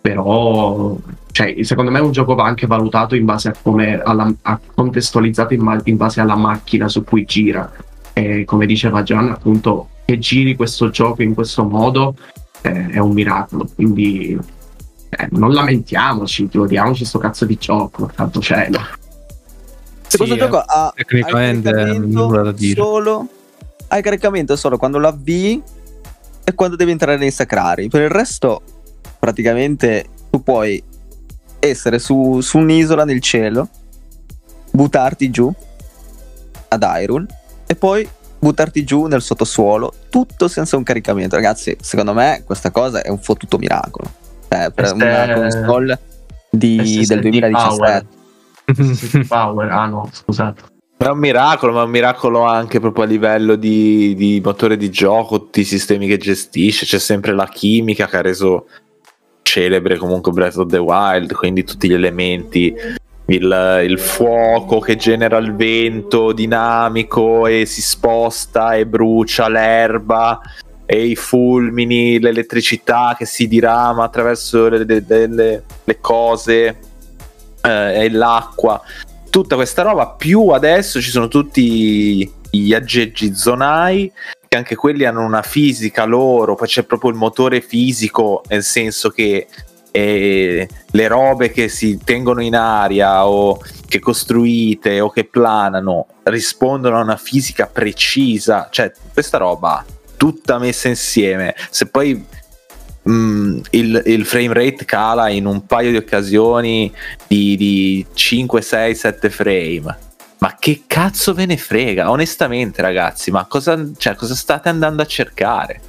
Però, cioè, secondo me un gioco va anche valutato in base a come, alla, a- contestualizzato in, in base alla macchina su cui gira. E come diceva Gian, appunto, che giri questo gioco in questo modo eh, è un miracolo. Quindi eh, non lamentiamoci, godiamoci sto cazzo di gioco, tanto cielo. Se questo Sì, gioco ha eh, tecnicamente ha nulla da dire. Solo, ha il caricamento solo quando lo avvii e quando devi entrare nei sacrari. Per il resto, praticamente, tu puoi essere su, su un'isola nel cielo, buttarti giù ad Hyrule e poi buttarti giù nel sottosuolo, tutto senza un caricamento. Ragazzi, secondo me questa cosa è un fottuto miracolo. Cioè, per Queste- una console di- del 2017. power. Power, ah no, scusate. È un miracolo, ma è un miracolo anche proprio a livello di, di motore di gioco, tutti i sistemi che gestisce, c'è sempre la chimica che ha reso celebre comunque Breath of the Wild, quindi tutti gli elementi, il, il fuoco che genera il vento dinamico e si sposta e brucia l'erba e i fulmini, l'elettricità che si dirama attraverso le, le- le- le cose eh, e l'acqua. Tutta questa roba, più adesso ci sono tutti gli aggeggi zonai, che anche quelli hanno una fisica loro, poi c'è proprio il motore fisico, nel senso che eh, le robe che si tengono in aria o che costruite o che planano rispondono a una fisica precisa, cioè questa roba tutta messa insieme, se poi mm, il, il frame rate cala in un paio di occasioni di, di 5, 6, 7 frame. Ma che cazzo ve ne frega? Onestamente, ragazzi, ma cosa, cioè, cosa state andando a cercare?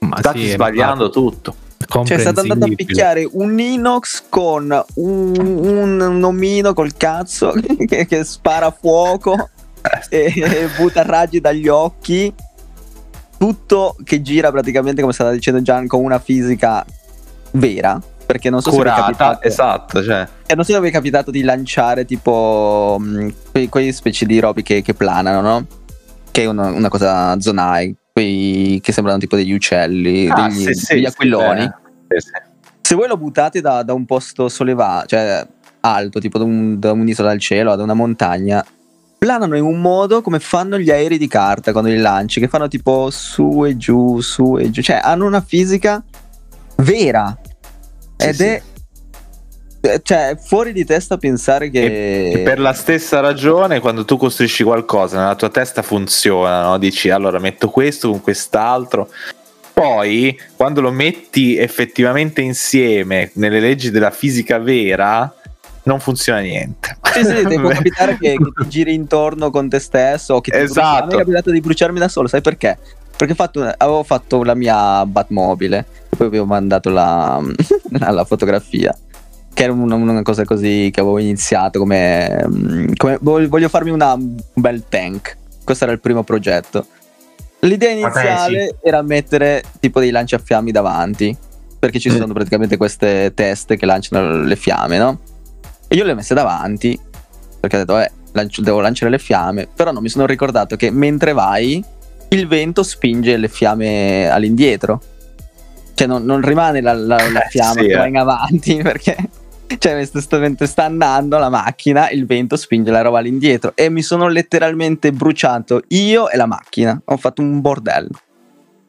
Ma State sì, sbagliando tutto. Cioè, state andando a picchiare un Inox con un, un, un omino col cazzo che, che spara fuoco e, e butta raggi dagli occhi. Tutto che gira praticamente, come stava dicendo Gian, con una fisica vera. Perché non so se vi è Curata, capitato, esatto, cioè. eh, non so se vi è capitato di lanciare tipo mh, quei, quei specie di robi che, che planano, no? Che è una, una cosa zonai, quei che sembrano tipo degli uccelli, Ah, degli, sì, sì, degli sì, aquiloni. eh, sì. Se voi lo buttate da, da un posto sollevato, cioè alto, tipo da, un- da un'isola al cielo, da una montagna, planano in un modo come fanno gli aerei di carta quando li lanci, che fanno tipo su e giù, su e giù, cioè hanno una fisica vera. Ed sì. è cioè è fuori di testa pensare che E per la stessa ragione, quando tu costruisci qualcosa nella tua testa funziona, no? dici allora metto questo con quest'altro. Poi, quando lo metti effettivamente insieme nelle leggi della fisica vera, non funziona niente. Sì, sì, ti può capitare che, che ti giri intorno con te stesso o che ti Esatto. me è capitato di bruciarmi da solo, sai perché? Perché fatto- avevo fatto la mia Batmobile, poi avevo mandato la, la- fotografia. che era una, una cosa così che avevo iniziato come, mm, come voglio farmi una, un bel tank. Questo era il primo progetto. L'idea iniziale era mettere tipo dei lanciafiammi davanti, perché ci sono praticamente queste teste che lanciano le fiamme, no? E io le ho messe davanti, perché ho detto, eh, lancio, devo lanciare le fiamme, però non mi sono ricordato che mentre vai il vento spinge le fiamme all'indietro. Cioè non, non rimane la, la, la fiamma sì, che eh. va in avanti perché cioè sto, sta andando la macchina, il vento spinge la roba all'indietro e mi sono letteralmente bruciato io e la macchina. Ho fatto un bordello.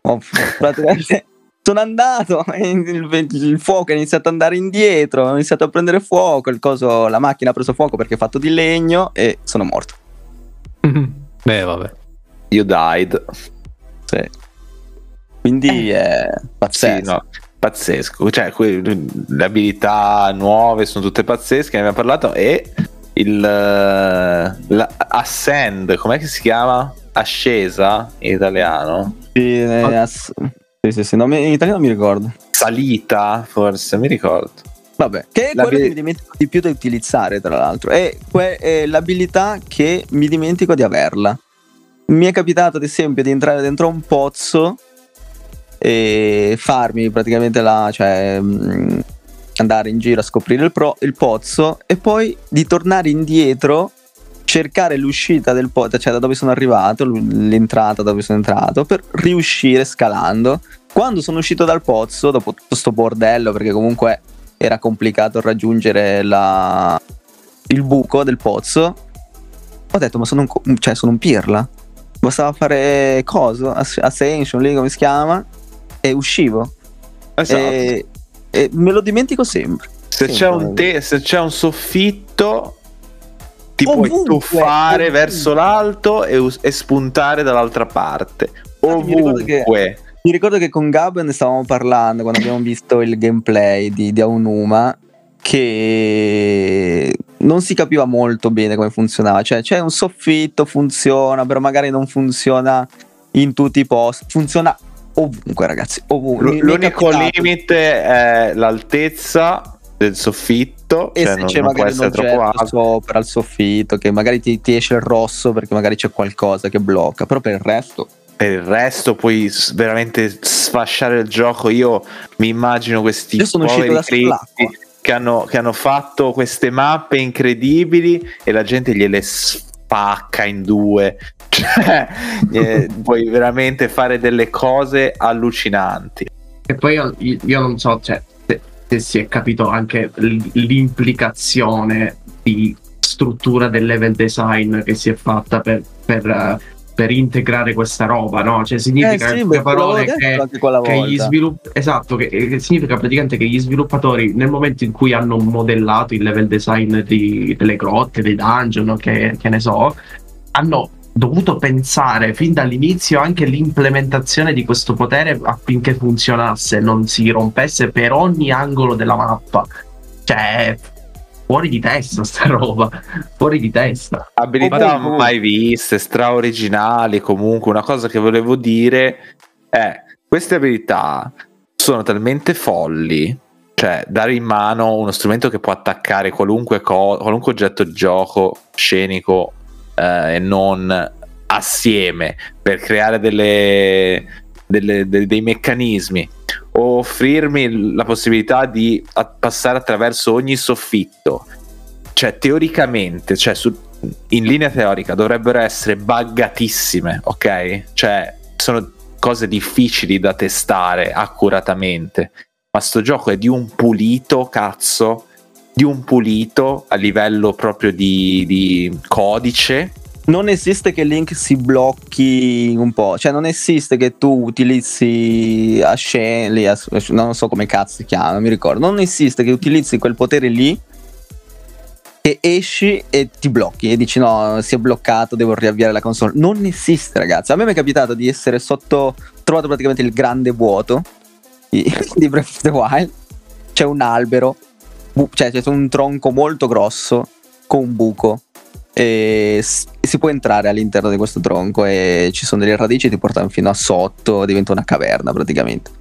Ho praticamente sono andato, il, il, fuoco è iniziato ad andare indietro, ho iniziato a prendere fuoco, il coso, la macchina ha preso fuoco perché è fatto di legno e sono morto. Beh, vabbè. You died. Sì. Quindi eh. è pazzesco. Sì, no, pazzesco. Cioè, que- le abilità nuove sono tutte pazzesche, ne abbiamo parlato e il uh, Ascend, com'è che si chiama? Ascesa in italiano? Sì, eh, ass- sì, sì, sì. No, in italiano mi ricordo. Salita, forse, mi ricordo. Vabbè, che è quello che mi dimentico di più da utilizzare, tra l'altro. È, que- è l'abilità che mi dimentico di averla. Mi è capitato, ad esempio, di entrare dentro un pozzo e farmi praticamente la. cioè. Mm, andare in giro a scoprire il, pro- il pozzo e poi di tornare indietro cercare l'uscita del pozzo, cioè da dove sono arrivato, l'entrata da dove sono entrato, per riuscire scalando. Quando sono uscito dal pozzo, dopo tutto questo bordello, perché comunque era complicato raggiungere la... il buco del pozzo, ho detto, ma sono un, cioè, sono un pirla. Bastava fare cosa? Ascension, lì come si chiama? E uscivo. Esatto. E, e me lo dimentico sempre. Se, sempre. C'è, un te- se c'è un soffitto, ti ovunque, puoi tuffare ovunque. verso l'alto e, e, spuntare dall'altra parte. Ovunque. Mi ricordo, che, mi ricordo che con Gab ne stavamo parlando quando abbiamo visto il gameplay di, di Aonuma che non si capiva molto bene come funzionava. Cioè c'è un soffitto, funziona, però magari non funziona in tutti i posti. Funziona ovunque, ragazzi. Ovunque. L'unico limite è l'altezza del soffitto e cioè se non, c'è non magari un oggetto sopra il soffitto che magari ti, ti, esce il rosso perché magari c'è qualcosa che blocca però per il resto per il resto puoi veramente sfasciare il gioco io mi immagino questi poveri critici che hanno, che hanno fatto queste mappe incredibili e la gente gliele spacca in due cioè eh, puoi veramente fare delle cose allucinanti e poi io, io non so cioè se si è capito anche l'implicazione di struttura del level design che si è fatta per, per, per integrare questa roba, no? Cioè significa eh sì, in parole che, che gli svilupp- esatto, che, che, significa praticamente che gli sviluppatori nel momento in cui hanno modellato il level design di, delle grotte, dei dungeon, che, che ne so, hanno dovuto pensare fin dall'inizio anche l'implementazione di questo potere affinché funzionasse, non si rompesse per ogni angolo della mappa. Cioè, fuori di testa sta roba, fuori di testa. Abilità oh, mai viste, straoriginali comunque, una cosa che volevo dire è queste abilità sono talmente folli cioè dare in mano uno strumento che può attaccare qualunque, co- qualunque oggetto di gioco scenico eh, e non assieme per creare delle, delle, dei, dei meccanismi o offrirmi la possibilità di passare attraverso ogni soffitto. Cioè teoricamente cioè su, in linea teorica dovrebbero essere buggatissime ok? Cioè sono cose difficili da testare accuratamente ma sto gioco è di un pulito cazzo di un pulito a livello proprio di, di codice? Non esiste che Link si blocchi un po', cioè non esiste che tu utilizzi a Shelly, non so come cazzo si chiama, non mi ricordo, non esiste che utilizzi quel potere lì e esci e ti blocchi e dici no, si è bloccato, devo riavviare la console. Non esiste ragazzi, a me mi è capitato di essere sotto, trovato praticamente il grande vuoto di, di Breath of the Wild, c'è un albero cioè c'è un tronco molto grosso con un buco e si può entrare all'interno di questo tronco e ci sono delle radici che ti portano fino a sotto, diventa una caverna praticamente.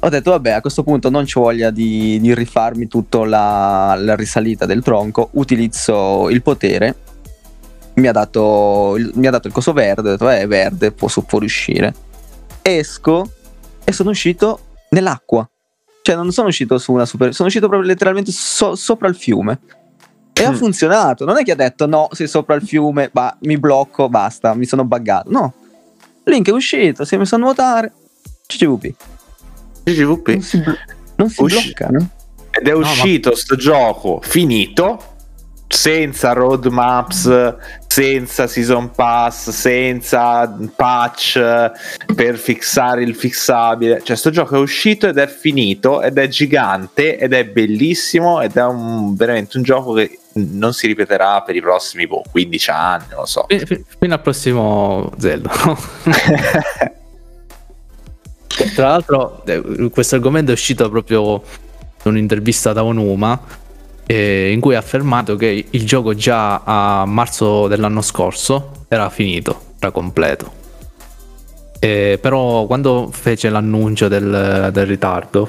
ho detto vabbè a questo punto non c'ho voglia di, di rifarmi tutta la, la risalita del tronco, utilizzo il potere mi ha dato il, ha dato il coso verde, ho detto eh, è verde, può, può riuscire. Esco e sono uscito nell'acqua. Cioè non sono uscito su una super... Sono uscito proprio letteralmente so, sopra il fiume. E ha mm. funzionato. Non è che ha detto no, sei sopra il fiume, bah, mi blocco, basta, mi sono buggato. No. Link è uscito, si è messo a nuotare. CCVP. CCVP. Non si, blo- non si blocca, no? Ed è uscito no, ma... sto gioco finito senza roadmaps, senza season pass, senza patch per fissare il fissabile. Cioè, sto gioco è uscito ed è finito ed è gigante ed è bellissimo ed è un, veramente un gioco che non si ripeterà per i prossimi boh, 15 anni, non lo so. Fino al prossimo Zelda. Tra l'altro, eh, questo argomento è uscito proprio in un'intervista da Onuma eh, in cui ha affermato che il gioco già a marzo dell'anno scorso era finito, era completo. Eh, però quando fece l'annuncio del, del ritardo,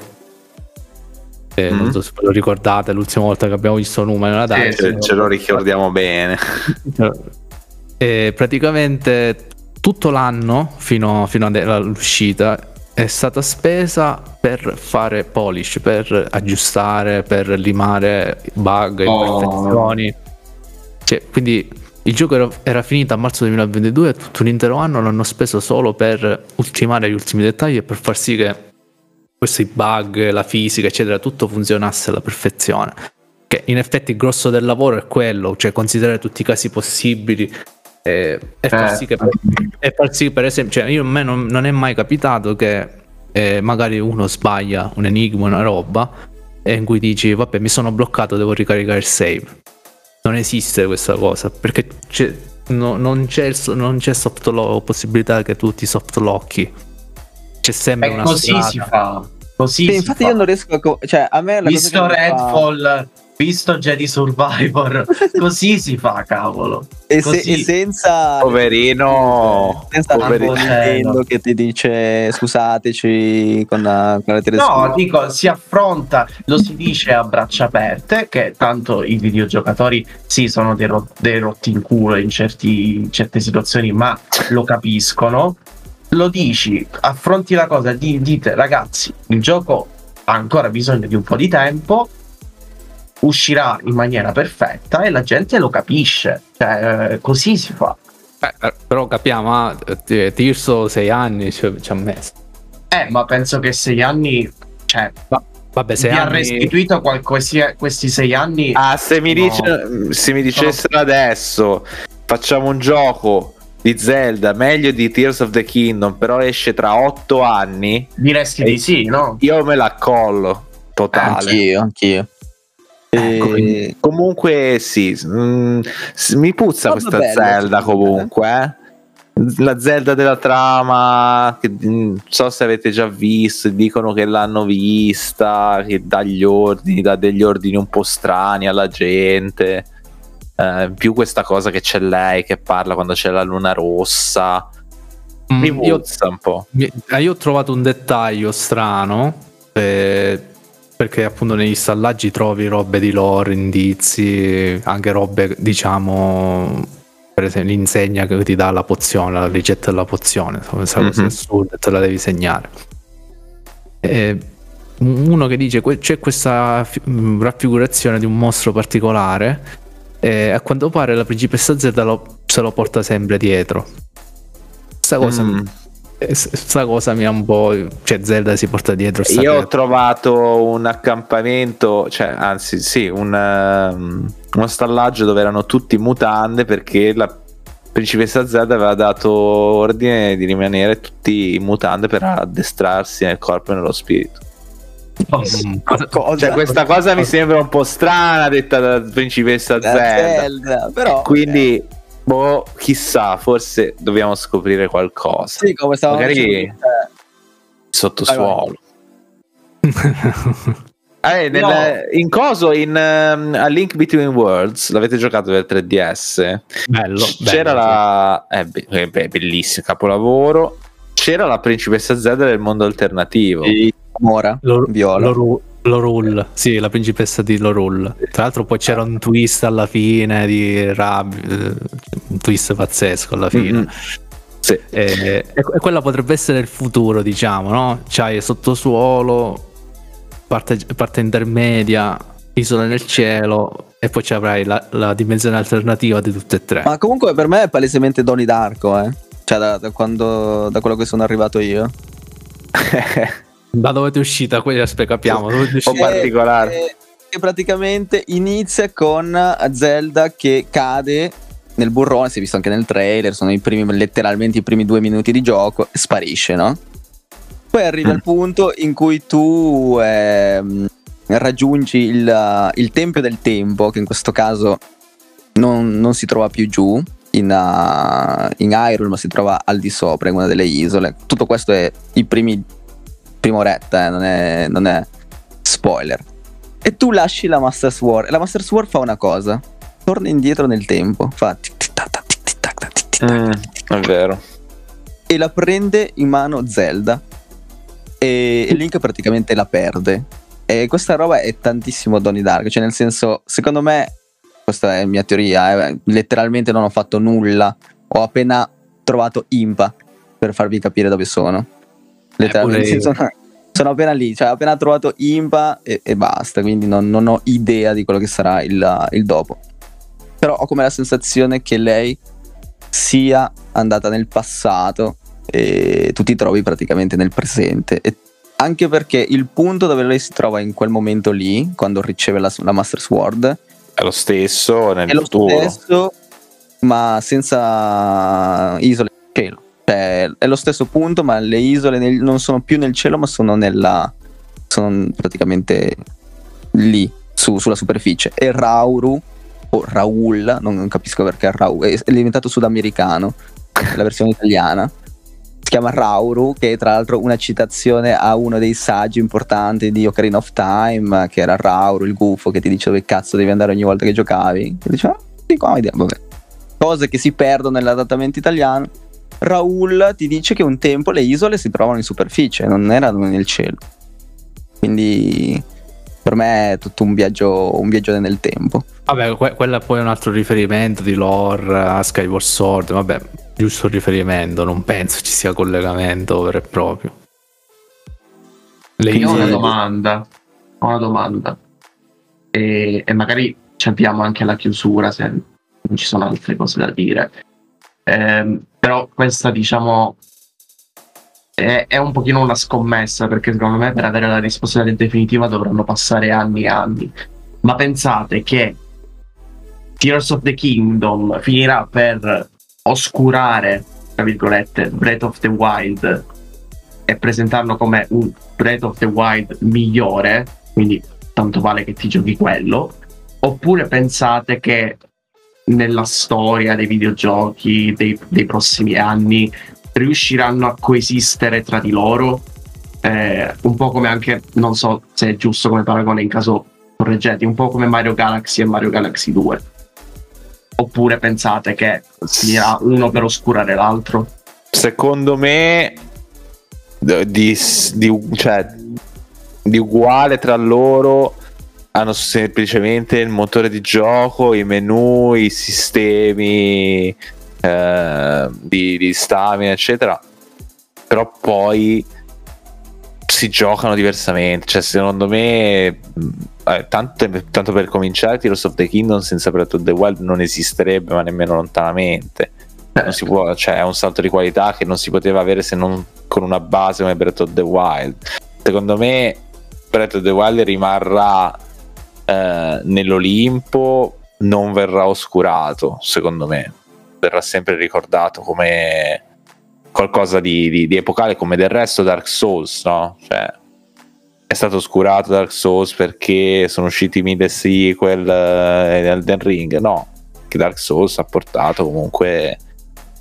eh, mm-hmm. non so se ve lo ricordate, l'ultima volta che abbiamo visto numero nella data, sì, ce lo ricordiamo bene. Praticamente tutto l'anno fino, fino all'uscita è stata spesa per fare polish, per aggiustare, per limare bug, oh. imperfezioni. Cioè, quindi il gioco era, era, finito a marzo 2022 e tutto l'intero anno l'hanno speso solo per ultimare gli ultimi dettagli e per far sì che questi bug, la fisica, eccetera, tutto funzionasse alla perfezione. Che in effetti il grosso del lavoro è quello, cioè considerare tutti i casi possibili e, e, far eh. sì che, e far sì per esempio, cioè io a me non, non è mai capitato che eh, magari uno sbaglia un enigma, una roba, e in cui dici vabbè mi sono bloccato, devo ricaricare il save. Non esiste questa cosa, perché c'è, no, non, c'è il, non c'è soft lock, possibilità che tu ti soft locchi. C'è sempre e una così strada. si fa. Così sì, infatti fa. io non riesco a... Cioè, a me la Visto Redfall... Fa visto Jedi Survivor, così si fa, cavolo. E, se, e senza poverino, senza poverino che ti dice scusateci con la, con la No, dico, si affronta, lo si dice a braccia aperte che tanto i videogiocatori sì sono dei, ro- dei rotti in culo in, certi, in certe situazioni, ma lo capiscono. Lo dici, affronti la cosa, dite ragazzi, il gioco ha ancora bisogno di un po' di tempo uscirà in maniera perfetta e la gente lo capisce. Cioè, eh, così si fa. Eh, però capiamo, ah, Tirso sei anni ci, ci ha messo. Eh, ma penso che sei anni... Cioè, ma, vabbè, sei mi anni... ha restituito qualcosa, questi sei anni... Ah, se mi, no. dice, se mi dicessero no. adesso, facciamo un gioco di Zelda meglio di Tears of the Kingdom, però esce tra otto anni... Diresti di sì, no? Io me la accollo, totale. Anch'io, anch'io. Ecco, comunque sì, mm, mi puzza Molto questa bello, Zelda comunque. Eh? La Zelda della trama, che non mm, so se avete già visto, dicono che l'hanno vista, che dà gli ordini, dà degli ordini un po' strani alla gente. Eh, più questa cosa che c'è lei che parla quando c'è la luna rossa. Mi mm, puzza un po'. Io ho trovato un dettaglio strano. Eh, perché appunto negli installaggi trovi robe di lore, indizi, anche robe diciamo per esempio l'insegna che ti dà la pozione, la ricetta della pozione, questa mm-hmm. cosa assurda te la devi segnare. E uno che dice c'è questa mm, raffigurazione di un mostro particolare e a quanto pare la principessa Z lo, se lo porta sempre dietro. Questa cosa mm questa cosa mi ha un po'. cioè, Zelda si porta dietro. Io ho trovato un accampamento, cioè, anzi, sì, un, um, uno stallaggio dove erano tutti mutande perché la principessa Zelda aveva dato ordine di rimanere tutti in mutande per addestrarsi nel corpo e nello spirito. Mm, cioè, questa cosa mi sembra un po' strana detta da principessa Zelda, Zelda però quindi eh Boh, chissà, forse dobbiamo scoprire qualcosa. Sì, come stavo Magari dicendo, eh. sottosuolo. Eh, nel, no. In coso, in um, A Link Between Worlds, l'avete giocato per 3DS? Bello. C'era bello, la... Eh, beh, bellissimo, capolavoro. C'era la principessa Z del mondo alternativo. Sì, Mora, Lor- viola. Loru- Lorul, sì, la principessa di Lorul. Tra l'altro poi c'era un twist alla fine di Rab, eh, un twist pazzesco alla fine. Mm-mm. Sì. E, e- e quella potrebbe essere il futuro, diciamo, no? C'hai sottosuolo, parte, parte intermedia, isole nel cielo e poi ci avrai la, la dimensione alternativa di tutte e tre. Ma comunque per me è palesemente Donnie Darko, eh. Cioè da, da quando, da quello che sono arrivato io. Da dove ti è uscita? Aspetta, capiamo. Un po' uscita? particolare. Che, che praticamente inizia con Zelda che cade nel burrone, si è visto anche nel trailer, sono i primi, letteralmente i primi due minuti di gioco, e sparisce, no? Poi arriva Mm. il punto in cui tu ehm, raggiungi il, il Tempio del Tempo, che in questo caso non, non si trova più giù in, uh, in Hyrule, ma si trova al di sopra, in una delle isole. Tutto questo è i primi, prima oretta, eh, non, è, non è spoiler. E tu lasci la Master Sword, e la Master Sword fa una cosa, torna indietro nel tempo, fa Mm, è vero. e la prende in mano Zelda. E, e Link praticamente la perde. E questa roba è tantissimo Donnie Dark cioè nel senso secondo me questa è mia teoria eh, letteralmente non ho fatto nulla. Ho appena trovato Impa per farvi capire dove sono letteralmente pure io. sono, sono appena lì cioè ho appena trovato Impa e, e basta quindi non, non ho idea di quello che sarà il, il dopo però ho come la sensazione che lei sia andata nel passato e tu ti trovi praticamente nel presente. E anche perché il punto dove lei si trova in quel momento lì, quando riceve la, la Master Sword, È lo stesso nel è lo futuro. stesso, ma senza isole nel cielo. Cioè, è lo stesso punto, ma le isole nel- non sono più nel cielo, ma sono nella. sono praticamente lì, su- sulla superficie. E Rauru, o Raul, non, non capisco perché è Raul, è, diventato sudamericano, la versione italiana. Si chiama Rauru, che è tra l'altro una citazione a uno dei saggi importanti di Ocarina of Time, che era Rauru, il gufo, che ti dice dove cazzo devi andare ogni volta che giocavi. E dice, ah, sì, qua, vabbè. Cose che si perdono nell'adattamento italiano. Raul ti dice che un tempo le isole si trovano in superficie, non erano nel cielo. Quindi per me è tutto un viaggio, un viaggio nel tempo. Vabbè, que- quello è poi un altro riferimento di lore a Skyward Sword. Vabbè, giusto riferimento, non penso ci sia collegamento vero e proprio. Le Io ho una isole- domanda. Ho una domanda. E, e magari ci abbiamo anche la chiusura se non ci sono altre cose da dire. Ehm, però questa, diciamo, è, è un pochino una scommessa perché secondo me per avere la risposta definitiva dovranno passare anni e anni. Ma pensate che Tears of the Kingdom finirà per oscurare, tra virgolette, Breath of the Wild e presentarlo come un Breath of the Wild migliore, quindi tanto vale che ti giochi quello, oppure pensate che nella storia dei videogiochi dei, dei prossimi anni riusciranno a coesistere tra di loro, eh, un po' come anche, non so se è giusto come paragone in caso correggete, un po' come Mario Galaxy e Mario Galaxy 2. Oppure pensate che finirà uno per oscurare l'altro? Secondo me, di, di- cioè, di uguale tra loro hanno semplicemente il motore di gioco, i menu, i sistemi eh, di, di stamina, eccetera. Però poi si giocano diversamente. Cioè, secondo me, eh, tanto, tanto per cominciare, Tears of the Kingdom senza Breath of the Wild non esisterebbe, ma nemmeno lontanamente. Non si può, cioè, è un salto di qualità che non si poteva avere se non con una base come Breath of the Wild. Secondo me, Breath of the Wild rimarrà eh, nell'Olimpo, non verrà oscurato. Secondo me, verrà sempre ricordato come qualcosa di, di- di epocale, come del resto Dark Souls, no? Cioè, è stato oscurato Dark Souls perché sono usciti i mid sequel eh, e Elden Ring. No, che Dark Souls ha portato comunque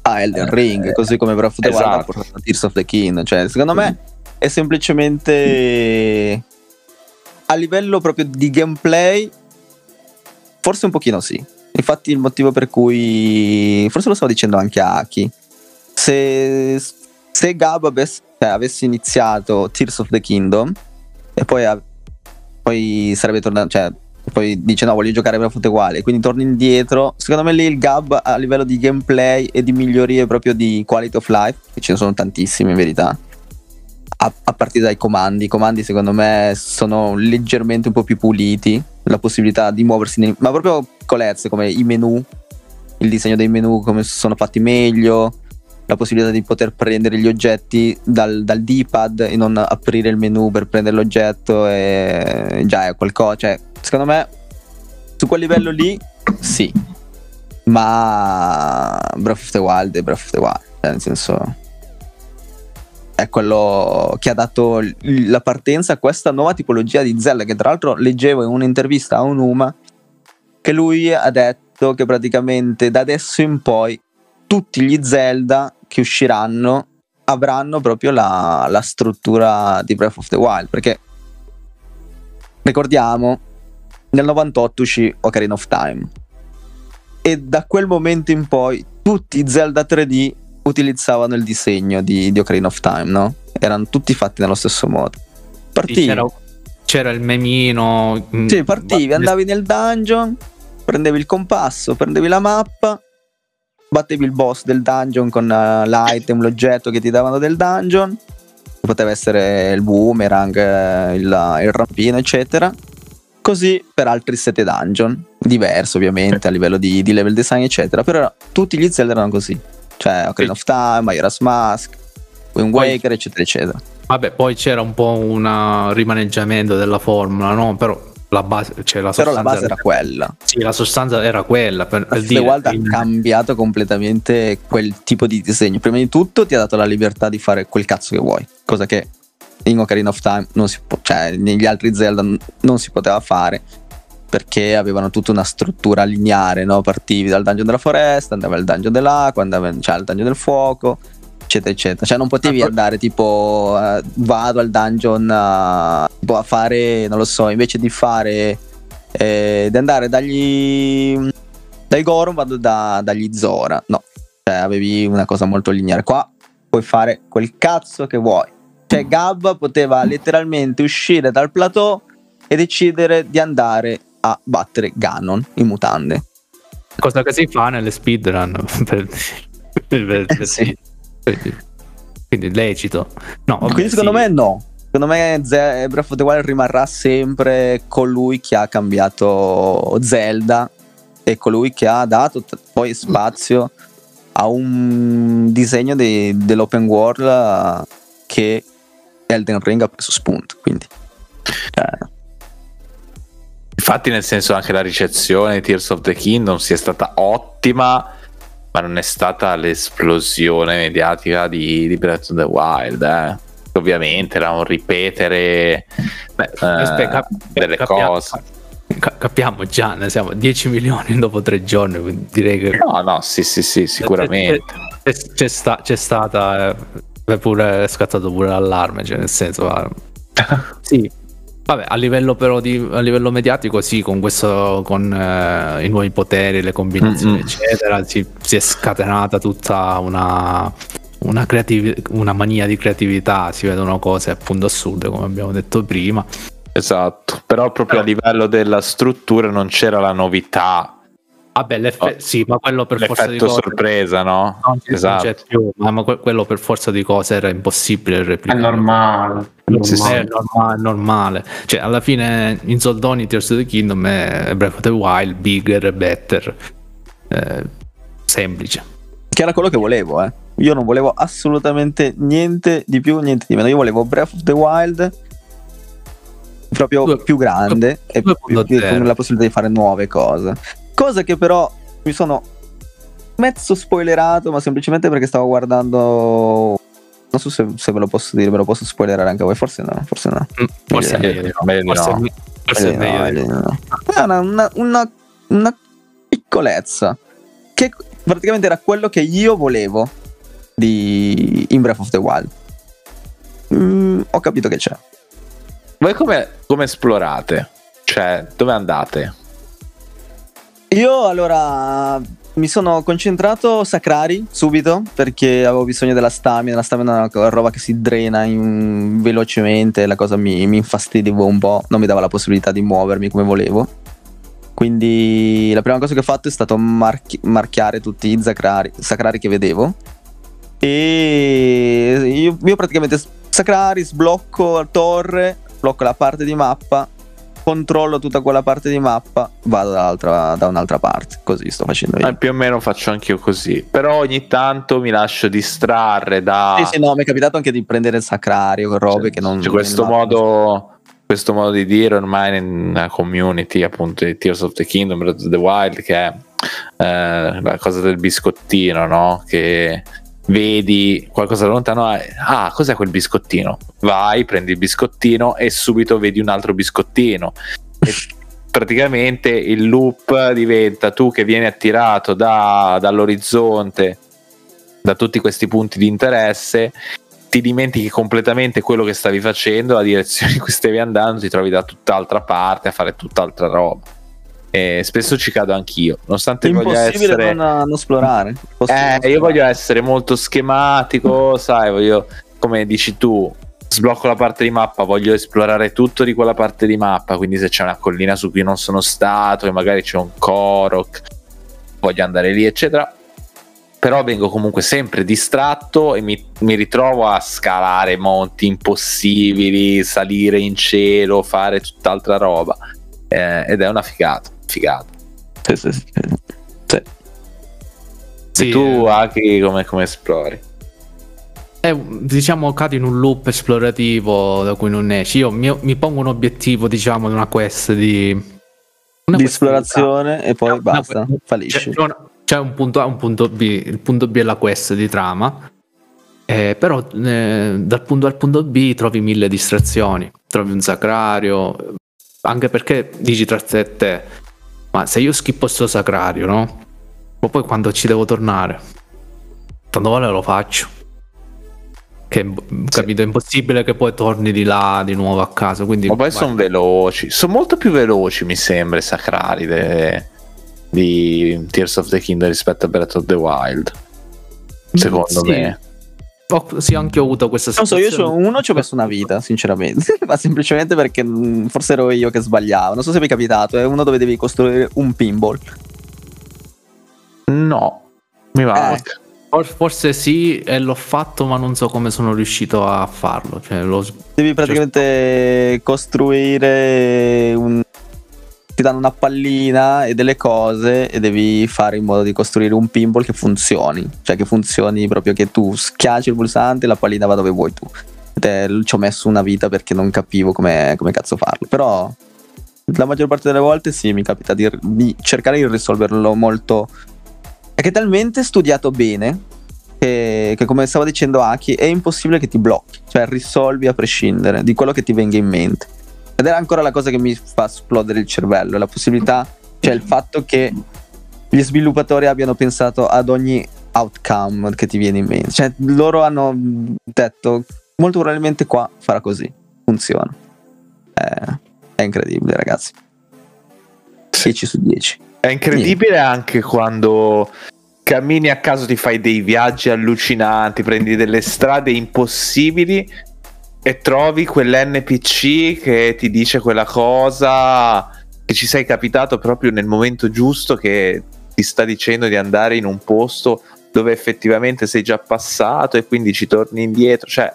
Ah, Elden Eh, Ring, così come Breath of the Wild ha esatto. portato Tears of the Kingdom. Cioè, secondo me è semplicemente a livello proprio di gameplay, forse un pochino sì. Infatti, il motivo per cui forse lo stavo dicendo anche a Aki. Se se Gab avesse, cioè, avesse iniziato Tears of the Kingdom e poi, poi sarebbe tornato, cioè poi dice no voglio giocare Breath of the Wild e quindi torni indietro secondo me lì il Gab a livello di gameplay e di migliorie proprio di quality of life che ce ne sono tantissime in verità a, a partire dai comandi. I comandi secondo me sono leggermente un po' più puliti la possibilità di muoversi nei, ma proprio piccolezze come i menu il disegno dei menu come sono fatti meglio la possibilità di poter prendere gli oggetti dal, dal D-pad e non aprire il menu per prendere l'oggetto e già è qualcosa cioè secondo me su quel livello lì sì. Ma Breath of the Wild è Breath of the Wild cioè nel senso è quello che ha dato la partenza a questa nuova tipologia di Zelda che tra l'altro leggevo in un'intervista a Unuma che lui ha detto che praticamente da adesso in poi tutti gli Zelda che usciranno avranno proprio la, la struttura di Breath of the Wild perché ricordiamo nel 98 uscì Ocarina of Time. E da quel momento in poi tutti i Zelda 3D utilizzavano il disegno di, di Ocarina of Time, no? Erano tutti fatti nello stesso modo. Partivi. C'era, c'era, il memino. Mm, sì, partivi, andavi nel dungeon, prendevi il compasso, prendevi la mappa, battevi il boss del dungeon con uh, l'item, l'oggetto che ti davano del dungeon. Poteva essere il boomerang, eh, il, il rampino, eccetera Così per altri 7 dungeon, diverso ovviamente a livello di, di, level design eccetera, però tutti gli Zelda erano così, cioè Ocarina of Time, Majora's Mask, Wind Waker eccetera eccetera. Vabbè, poi c'era un po' un rimaneggiamento della formula, no? Però la base, cioè la Però la base era, era quella. Sì, la sostanza era quella. Per, per dire, Wild ha cambiato completamente quel tipo di disegno. Prima di tutto ti ha dato la libertà di fare quel cazzo che vuoi, cosa che in Ocarina of Time non si può, cioè negli altri Zelda non si poteva fare perché avevano tutta una struttura lineare, no? Partivi dal dungeon della foresta, andavi al dungeon dell'acqua, andavi cioè, al dungeon del fuoco, eccetera, eccetera. Cioè non potevi andare tipo uh, vado al dungeon uh, a fare, non lo so, invece di fare eh, di andare dagli dai Goron vado da, dagli Zora. No, cioè avevi una cosa molto lineare. Qua puoi fare quel cazzo che vuoi cioè Gab poteva letteralmente uscire dal plateau e decidere di andare a battere Ganon in mutande. Cosa che si fa nelle speedrun. per, per, per, sì. Quindi lecito. No, vabbè, Quindi secondo sì. me no. Secondo me Breath of the Wild rimarrà sempre colui che ha cambiato Zelda e colui che ha dato t- poi spazio a un disegno de- dell'open world che Elden Ring ha preso spunto. Quindi, eh. Infatti, nel senso, anche la ricezione di Tears of the Kingdom sia stata ottima, ma non è stata l'esplosione mediatica di, di Breath of the Wild. Eh. Ovviamente era un ripetere beh, eh, cap- delle capiamo, cose. capiamo già, ne siamo 10 milioni dopo tre giorni, quindi direi che... No, no, sì, sì, sì, sicuramente. C'è, c'è, c'è, sta, c'è stata eh, pure è scattato pure l'allarme, cioè nel senso, sì. Vabbè, a livello però di, a livello mediatico, sì, con questo, con eh, i nuovi poteri, le combinazioni, mm-hmm. eccetera, si, si, è scatenata tutta una, una, creativ- una mania di creatività, si vedono cose appunto assurde, come abbiamo detto prima. Esatto, però proprio però... a livello della struttura non c'era la novità Vabbè, l'effetto, oh, sì, ma quello per forza di cose. sorpresa, no? Non c'è, esatto. non c'è più, ma, ma, quello per forza di cose era impossibile replicare. È normale. È normale. Sì, sì. È normale, normale. Cioè, alla fine, in soldoni, Tears of the Kingdom è Breath of the Wild, bigger, better, eh, semplice. Che era quello che volevo, eh. Io non volevo assolutamente niente di più, niente di meno. Io volevo Breath of the Wild proprio due, più grande due, e più, più, con la possibilità di fare nuove cose. Cosa che però mi sono mezzo spoilerato, ma semplicemente perché stavo guardando. Non so se, se ve lo posso dire, ve lo posso spoilerare anche voi. Forse no, forse no. Mm, forse, meglio, meglio forse, no. forse meglio, meglio no. È una, una, una, una piccolezza che praticamente era quello che io volevo di in Breath of the Wild. Mm, ho capito che c'è. Voi come, come esplorate? Cioè, dove andate? Io allora mi sono concentrato Sacrari subito perché avevo bisogno della stamina. La stamina è una roba che si drena in- velocemente. La cosa mi, mi infastidiva un po', non mi dava la possibilità di muovermi come volevo. Quindi la prima cosa che ho fatto è stato marchi- marchiare tutti i Sacrari, Sacrari che vedevo. E io, io praticamente Sacrari sblocco torre, blocco la parte di mappa controllo tutta quella parte di mappa, vado da un'altra parte. Così sto facendo io. Eh, più o meno faccio anch'io così. Però ogni tanto mi lascio distrarre da. Sì, sì, no, mi è capitato anche di prendere il sacrario con robe cioè, che non. Cioè, questo modo. Questo modo di dire ormai nella community appunto di Tears of the Kingdom, Breath of the Wild, che è eh, la cosa del biscottino, no? Che vedi qualcosa da lontano, ah, cos'è quel biscottino? Vai, prendi il biscottino e subito vedi un altro biscottino. E praticamente il loop diventa tu che vieni attirato da, dall'orizzonte, da tutti questi punti di interesse, ti dimentichi completamente quello che stavi facendo, la direzione in cui stavi andando, ti trovi da tutt'altra parte a fare tutt'altra roba. E spesso ci cado anch'io, nonostante voglia essere... non, non esplorare. Eh, io voglio essere molto schematico, sai, voglio, come dici tu, sblocco la parte di mappa, voglio esplorare tutto di quella parte di mappa, quindi se c'è una collina su cui non sono stato e magari c'è un Korok, voglio andare lì, eccetera. Però vengo comunque sempre distratto e mi, mi ritrovo a scalare monti impossibili, salire in cielo, fare tutt'altra roba. Eh, ed è una figata figata. Sì, sì, sì. sì. sì tu, Aki, come, come esplori? Eh, diciamo cadi in un loop esplorativo da cui non esci. Io mi, mi pongo un obiettivo, diciamo, di una quest di, una di esplorazione e poi no, basta, una, fallisci. C'è, c'è, un punto A, un punto B. Il punto B è la quest di trama. Eh, però eh, dal punto A al punto B trovi mille distrazioni. Trovi un sacrario. Anche perché dici tra te e te ma se io schippo sto sacrario, no? Ma poi quando ci devo tornare, tanto vale lo faccio. Che sì. capito, è impossibile che poi torni di là di nuovo a casa. Quindi, ma poi sono veloci, sono molto più veloci, mi sembra, i sacrari de... di Tears of the Kingdom rispetto a Breath of the Wild. Secondo sì. me ho, sì, anche ho avuto questa sensazione. Non so, io c'ho, uno ci ho messo una vita, sinceramente, ma semplicemente perché mm, forse ero io che sbagliavo. Non so se vi è capitato, è uno dove devi costruire un pinball. No, mi va. Eh. Forse sì, e l'ho fatto, ma non so come sono riuscito a farlo. Cioè, lo... Devi praticamente costruire un, ti danno una pallina e delle cose e devi fare in modo di costruire un pinball che funzioni, cioè che funzioni proprio che tu schiacci il pulsante e la pallina va dove vuoi tu. Te, ci ho messo una vita perché non capivo come, come cazzo farlo, però la maggior parte delle volte sì, mi capita di, di cercare di risolverlo molto... È che talmente studiato bene che, che, come stavo dicendo Aki è impossibile che ti blocchi, cioè risolvi a prescindere di quello che ti venga in mente. Ed era ancora la cosa che mi fa esplodere il cervello, la possibilità, cioè il fatto che gli sviluppatori abbiano pensato ad ogni outcome che ti viene in mente. Cioè loro hanno detto molto probabilmente qua farà così, funziona. Eh, è incredibile ragazzi. 10 su 10. È incredibile Niente. anche quando cammini a caso ti fai dei viaggi allucinanti, prendi delle strade impossibili e trovi quell'NPC che ti dice quella cosa che ci sei capitato proprio nel momento giusto che ti sta dicendo di andare in un posto dove effettivamente sei già passato e quindi ci torni indietro. Cioè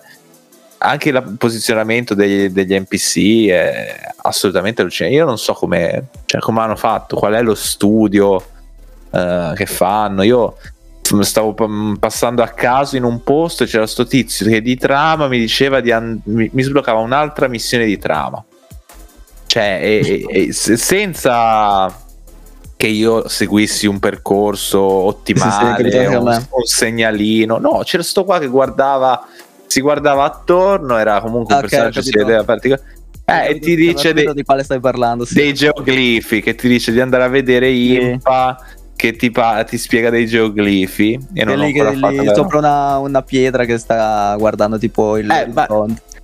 anche il posizionamento degli, degli NPC è assolutamente allucinante. Io non so come cioè, hanno fatto qual è lo studio uh, che fanno. Io stavo passando a caso in un posto e c'era sto tizio che di trama mi diceva di and- mi, sbloccava un'altra missione di trama. Cioè e, e, senza che io seguissi un percorso ottimale sì, sì, un, un, segnalino. No c'era sto qua che guardava si guardava attorno era comunque un okay, personaggio si vedeva particolare eh, e ti dice dei, di quale stai parlando sì. dei geoglifi che ti dice di andare a vedere Impa che ti, pa- ti, spiega dei geoglifi e non lì, che, lì sopra una, una, pietra che sta guardando tipo il, eh, il ma,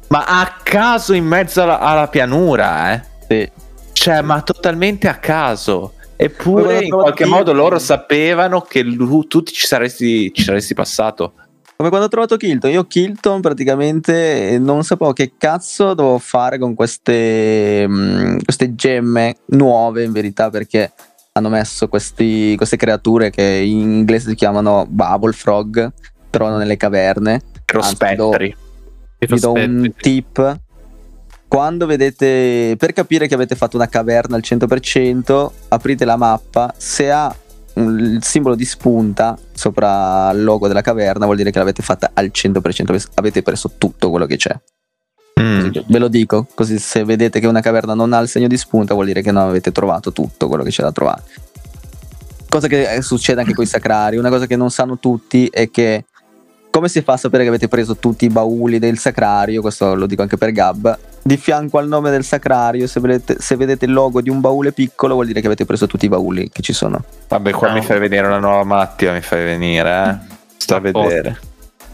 ma, a caso in mezzo alla, alla pianura eh sì. cioè ma totalmente a caso Eppure in qualche modo loro sapevano che lui, tu ci saresti, ci saresti passato. Come quando ho trovato Kilton, io Kilton praticamente non sapevo che cazzo dovevo fare con queste, mh, queste gemme nuove in verità perché hanno messo questi, queste creature che in inglese si chiamano Bubble Frog, trovano nelle caverne. Prospetteri. Vi do un tip. Quando vedete, per capire che avete fatto una caverna al 100%, aprite la mappa, se ha il simbolo di spunta sopra il logo della caverna vuol dire che l'avete fatta al 100%, avete preso tutto quello che c'è. Mm. Ve lo dico, così se vedete che una caverna non ha il segno di spunta vuol dire che non avete trovato tutto quello che c'è da trovare. Cosa che eh, succede anche con i sacrari, una cosa che non sanno tutti è che come si fa a sapere che avete preso tutti i bauli del sacrario? Questo lo dico anche per Gab. Di fianco al nome del sacrario, se vedete, se vedete, il logo di un baule piccolo, vuol dire che avete preso tutti i bauli che ci sono. Vabbè, qua no. mi fai vedere una nuova mattia, mi fai venire, eh? Sta a vedere.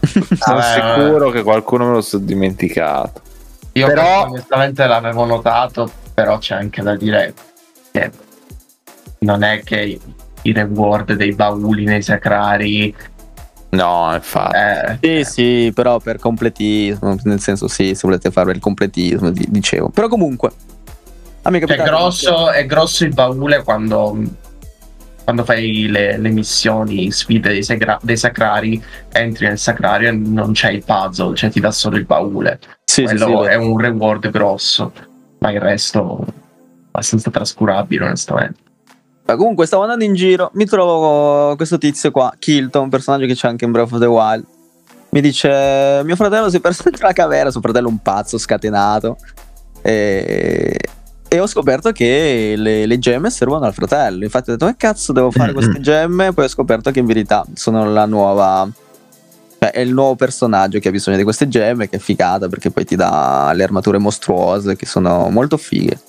Sono sicuro che qualcuno me lo sto dimenticato. Io però onestamente l'avevo notato, però c'è anche da dire che non è che i reward dei bauli nei sacrari No, infatti. Eh, sì, sì, però per completismo, nel senso sì, se volete fare il completismo, dicevo. Però comunque, me è, cioè, grosso, è grosso il baule quando, quando fai le, le, missioni, sfide dei, sagra- dei, sacrari, entri nel sacrario e non c'è il puzzle, cioè ti dà solo il baule. Sì, Quello sì, è un reward grosso, ma il resto è abbastanza trascurabile onestamente. Comunque stavo andando in giro, mi trovo questo tizio qua, Kilton, un personaggio che c'è anche in Breath of the Wild. Mi dice, mio fratello si è perso dentro la caverna, suo fratello è un pazzo scatenato. E, e ho scoperto che le, le, gemme servono al fratello. Infatti ho detto, che cazzo devo fare queste gemme? Poi ho scoperto che in verità sono la nuova... Cioè, è il nuovo personaggio che ha bisogno di queste gemme, che è figata perché poi ti dà le armature mostruose, che sono molto fighe.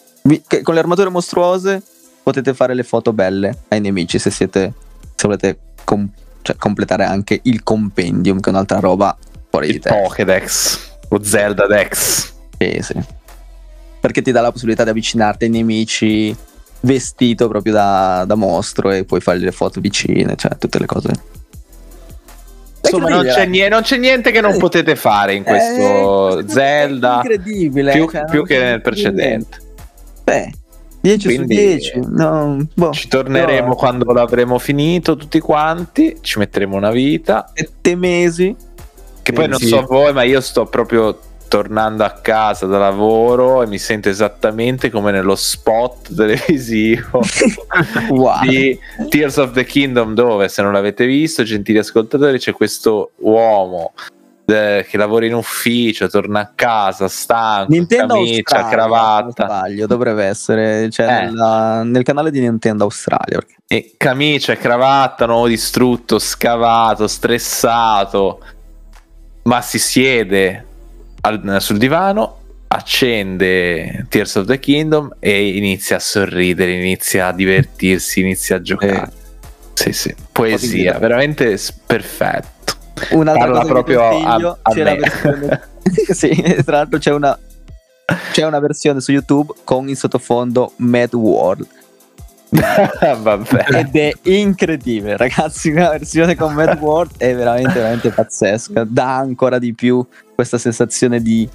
Con le armature mostruose potete fare le foto belle ai nemici se siete se volete com- cioè, completare anche il compendium che è un'altra roba fuori il di te Pokédex o Zelda Dex sì sì perché ti dà la possibilità di avvicinarti ai nemici vestito proprio da, da mostro e puoi fare le foto vicine cioè tutte le cose Insomma, non c'è, niente, non c'è, niente, che non potete fare in questo eh, Zelda. Incredibile. Più, cioè, più che nel precedente. Beh, 10 Quindi su 10. No, boh, ci torneremo no. quando l'avremo finito tutti quanti. Ci metteremo una vita. Sette mesi. Che poi non sì. so voi, ma io sto proprio tornando a casa da lavoro e mi sento esattamente come nello spot televisivo wow. di Tears of the Kingdom dove se non l'avete visto gentili ascoltatori c'è questo uomo che lavora in ufficio, torna a casa stanco, Nintendo camicia, Australia, cravatta. Sbaglio, dovrebbe essere cioè eh. nella, nel canale di Nintendo Australia. Perché... E camicia, cravatta, nuovo distrutto, scavato, stressato, ma si siede al, sul divano, accende Tears of the Kingdom e inizia a sorridere, inizia a divertirsi, inizia a giocare. Eh. Sì, sì, poesia, veramente perfetto. Un'altra Parla cosa proprio a, a c'è versione sì, tra l'altro c'è una c'è una versione su YouTube con in sottofondo Mad World. Ed è incredibile, ragazzi. Una versione con Mad World è veramente, veramente pazzesca. Dà ancora di più questa sensazione di,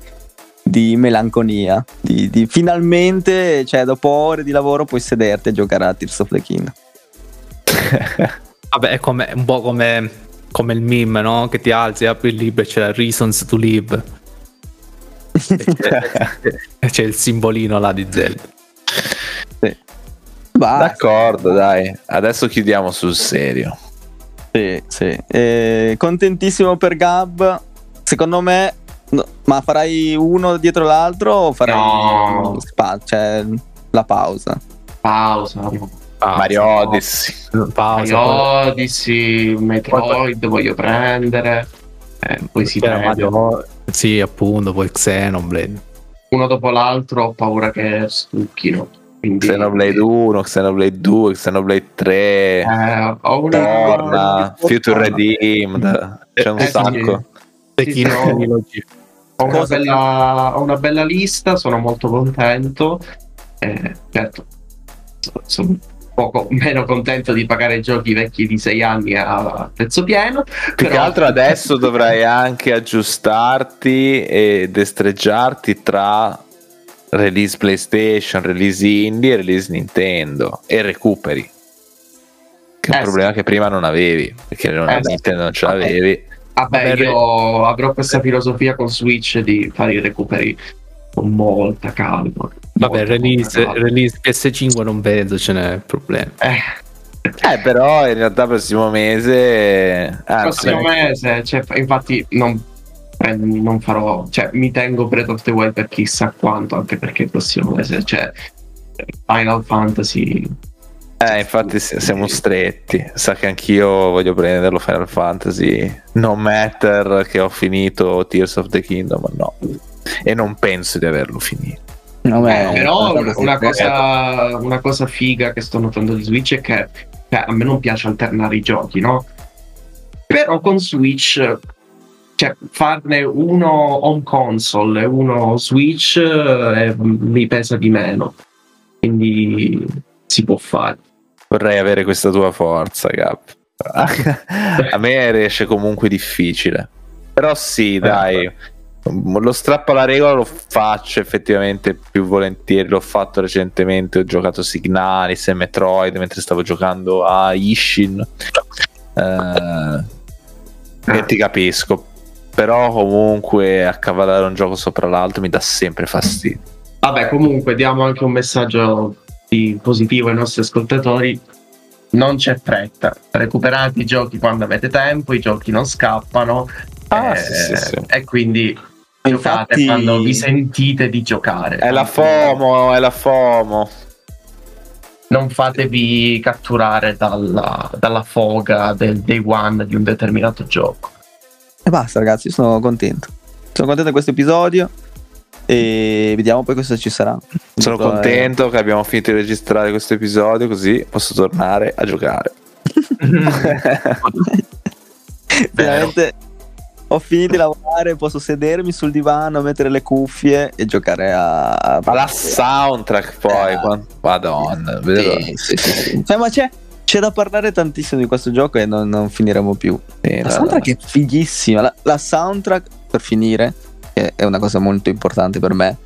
di melanconia. Di, di, finalmente, cioè, dopo ore di lavoro, puoi sederti e giocare a Tears of the Kingdom. Vabbè, è come, un po' come come il meme, no? Che ti alzi, apri il libro e c'è la Reasons to Live. c'è, c'è, il simbolino là di Zelda. Sì. D'accordo, dai. Adesso chiudiamo sul serio. Sì, sì. Eh, contentissimo per Gab. Secondo me, no, ma farai uno dietro l'altro o farai no. spa, cioè, la pausa? Pausa. Pausa, Mario Odyssey. Pausa, Mario Odyssey, Metroid poi... voglio prendere. Eh, poi si. Mario... Sì, appunto, poi Xenoblade. Uno dopo l'altro ho paura che stucchino. Quindi... Xenoblade 1, Xenoblade 2, Xenoblade 3, eh, ho una... Torna, Future Redeemed, c'è un eh, sacco. Sì. Sì, no. ho, una bella, ho una bella lista, sono molto contento. Eh, certo, sono poco meno contento di pagare giochi vecchi di 6 anni a prezzo pieno. Più che altro adesso dovrai anche aggiustarti e destreggiarti tra release PlayStation, release indie release Nintendo e recuperi. Che è un Eh, problema che prima non avevi, perché non, Eh, sì. Nintendo non ce l'avevi. Vabbè, Vabbè, io avrò questa filosofia con Switch di fare i recuperi con molta calma. Vabbè, Molta, release, molta calma. release PS5 non penso ce n'è problema. Eh, Eh, però in realtà prossimo mese... Anzi, prossimo mese, cioè, infatti non, eh, non farò, cioè mi tengo Breath of the Wild per chissà quanto, anche perché il prossimo mese c'è Final Fantasy. eh, infatti si- siamo stretti. Sa che anch'io voglio prenderlo Final Fantasy. No matter che ho finito Tears of the Kingdom, no. E non penso di averlo finito. No, beh, Eh, però una, una cosa, una cosa figa che sto notando di Switch è che cioè, a me non piace alternare i giochi, no? Però con Switch, cioè farne uno on console e uno Switch eh, mi pesa di meno. Quindi si può fare. Vorrei avere questa tua forza, Gap. A me riesce comunque difficile. Però sì, dai. Lo strappo alla regola lo faccio effettivamente più volentieri. L'ho fatto recentemente. Ho giocato Signalis e Metroid mentre stavo giocando a Ishin. Eh, e ti capisco. Però comunque accavallare un gioco sopra l'altro mi dà sempre fastidio. Vabbè, comunque diamo anche un messaggio di positivo ai nostri ascoltatori. Non c'è fretta, recuperate i giochi quando avete tempo, i giochi non scappano Ah, eh, sì, sì, sì. e quindi giocate Infatti- quando vi sentite di giocare. È la FOMO, è la FOMO. Non fatevi catturare dalla, dalla foga del day one di un determinato gioco. E basta, ragazzi, sono contento. Sono contento di questo episodio. E vediamo poi cosa ci sarà. Sono contento che abbiamo finito di registrare questo episodio così posso tornare a giocare. Finalmente ho finito di lavorare, posso sedermi sul divano, mettere le cuffie e giocare a. a- Ma la soundtrack poi, Eh. madonna, sì, sì, sì. Cioè, ma c'è, c'è da parlare tantissimo di questo gioco e non, non finiremo più. Sì, La soundtrack è fighissima. La, la soundtrack, per finire, che è una cosa molto importante per me,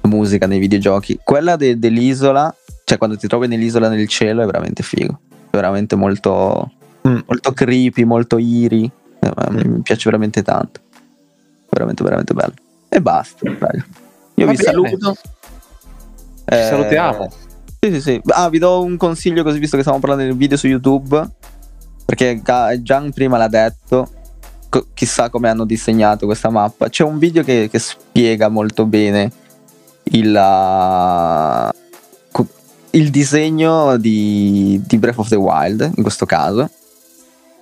la musica nei videogiochi. Quella de- dell'isola, cioè quando ti trovi nell'isola nel cielo, è veramente figo. È veramente molto, Mm. molto creepy, molto eerie. Eh, ma Mi Mm. piace veramente tanto. Veramente, veramente bello. E basta, raga. Io Va vi bene. saluto. Ci Eh, salutiamo. Sì, sì, sì. Ah, vi do un consiglio così, visto che stiamo parlando del video su YouTube. Perché Gian prima l'ha detto. co- chissà come hanno disegnato questa mappa. C'è un video che, che spiega molto bene il, co- il disegno di, di Breath of the Wild, in questo caso.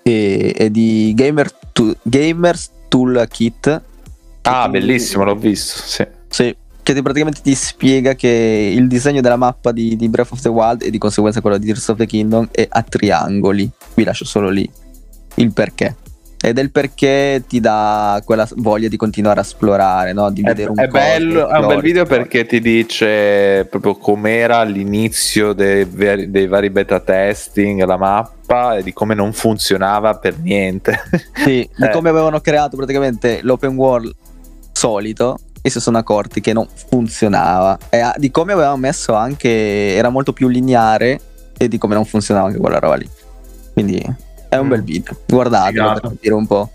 E, e di Gamer Tu- Gamers Toolkit. Ah, bellissimo, l'ho visto. Sì. sì, che ti- praticamente ti spiega che il disegno della mappa di, di Breath of the Wild e di conseguenza quello di Tears of the Kingdom è a triangoli. Vi lascio solo lì il perché. Ed è il perché ti dà quella voglia di continuare a esplorare, no? di È, vedere un è coso, bello, è un bel video perché ti dice proprio com'era all'inizio dei, vari- dei vari beta testing la mappa e di come non funzionava per niente. Sì, di Eh. come avevano creato praticamente l'open world solito e si sono accorti che non funzionava. E ah, di come avevano messo anche, era molto più lineare e di come non funzionava anche quella roba lì. Quindi è un Mm. bel video, guardatelo per Figata. capire un po'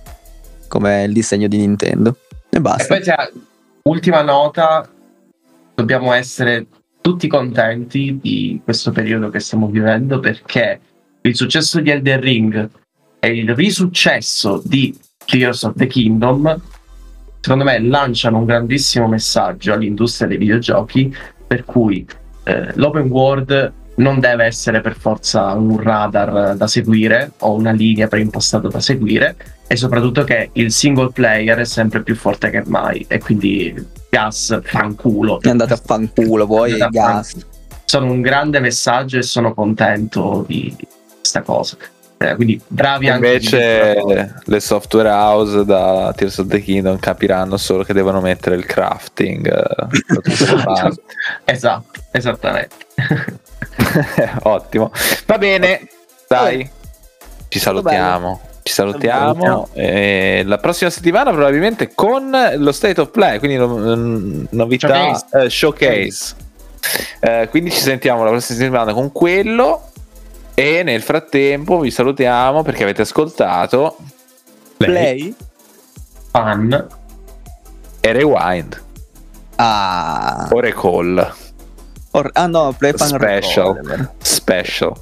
com'è il disegno di Nintendo. E E basta. poi c'è ultima nota, dobbiamo essere tutti contenti di questo periodo che stiamo vivendo perché il successo di Elden Ring e il risuccesso di Tears of the Kingdom secondo me lanciano un grandissimo messaggio all'industria dei videogiochi per cui eh, l'open world non deve essere per forza un radar da seguire o una linea preimpostata da seguire e soprattutto che il single player è sempre più forte che mai e quindi gas fanculo. Andate a fanculo voi gas. sono un grande messaggio e sono contento di questa cosa Eh, quindi bravi anche Invece le software house da Tears of the Kingdom capiranno solo che devono mettere il crafting. eh, parti. esatto esattamente Ottimo. Va bene, dai. Ci salutiamo. Ci salutiamo. Eh, la prossima settimana probabilmente con lo State of Play, quindi no- n- novità Showcase. eh, showcase. Eh, quindi ci sentiamo la prossima settimana con quello. E nel frattempo vi salutiamo perché avete ascoltato Play? Fan. e Rewind Ah, o Recall or- ah no, Play Fan Special. Recall. Special.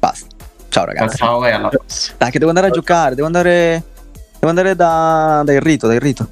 Basta. Ciao ragazzi. Ciao e alla prossima. Dai, che devo andare a giocare, devo andare. Devo andare da, da Irrito, da Irrito.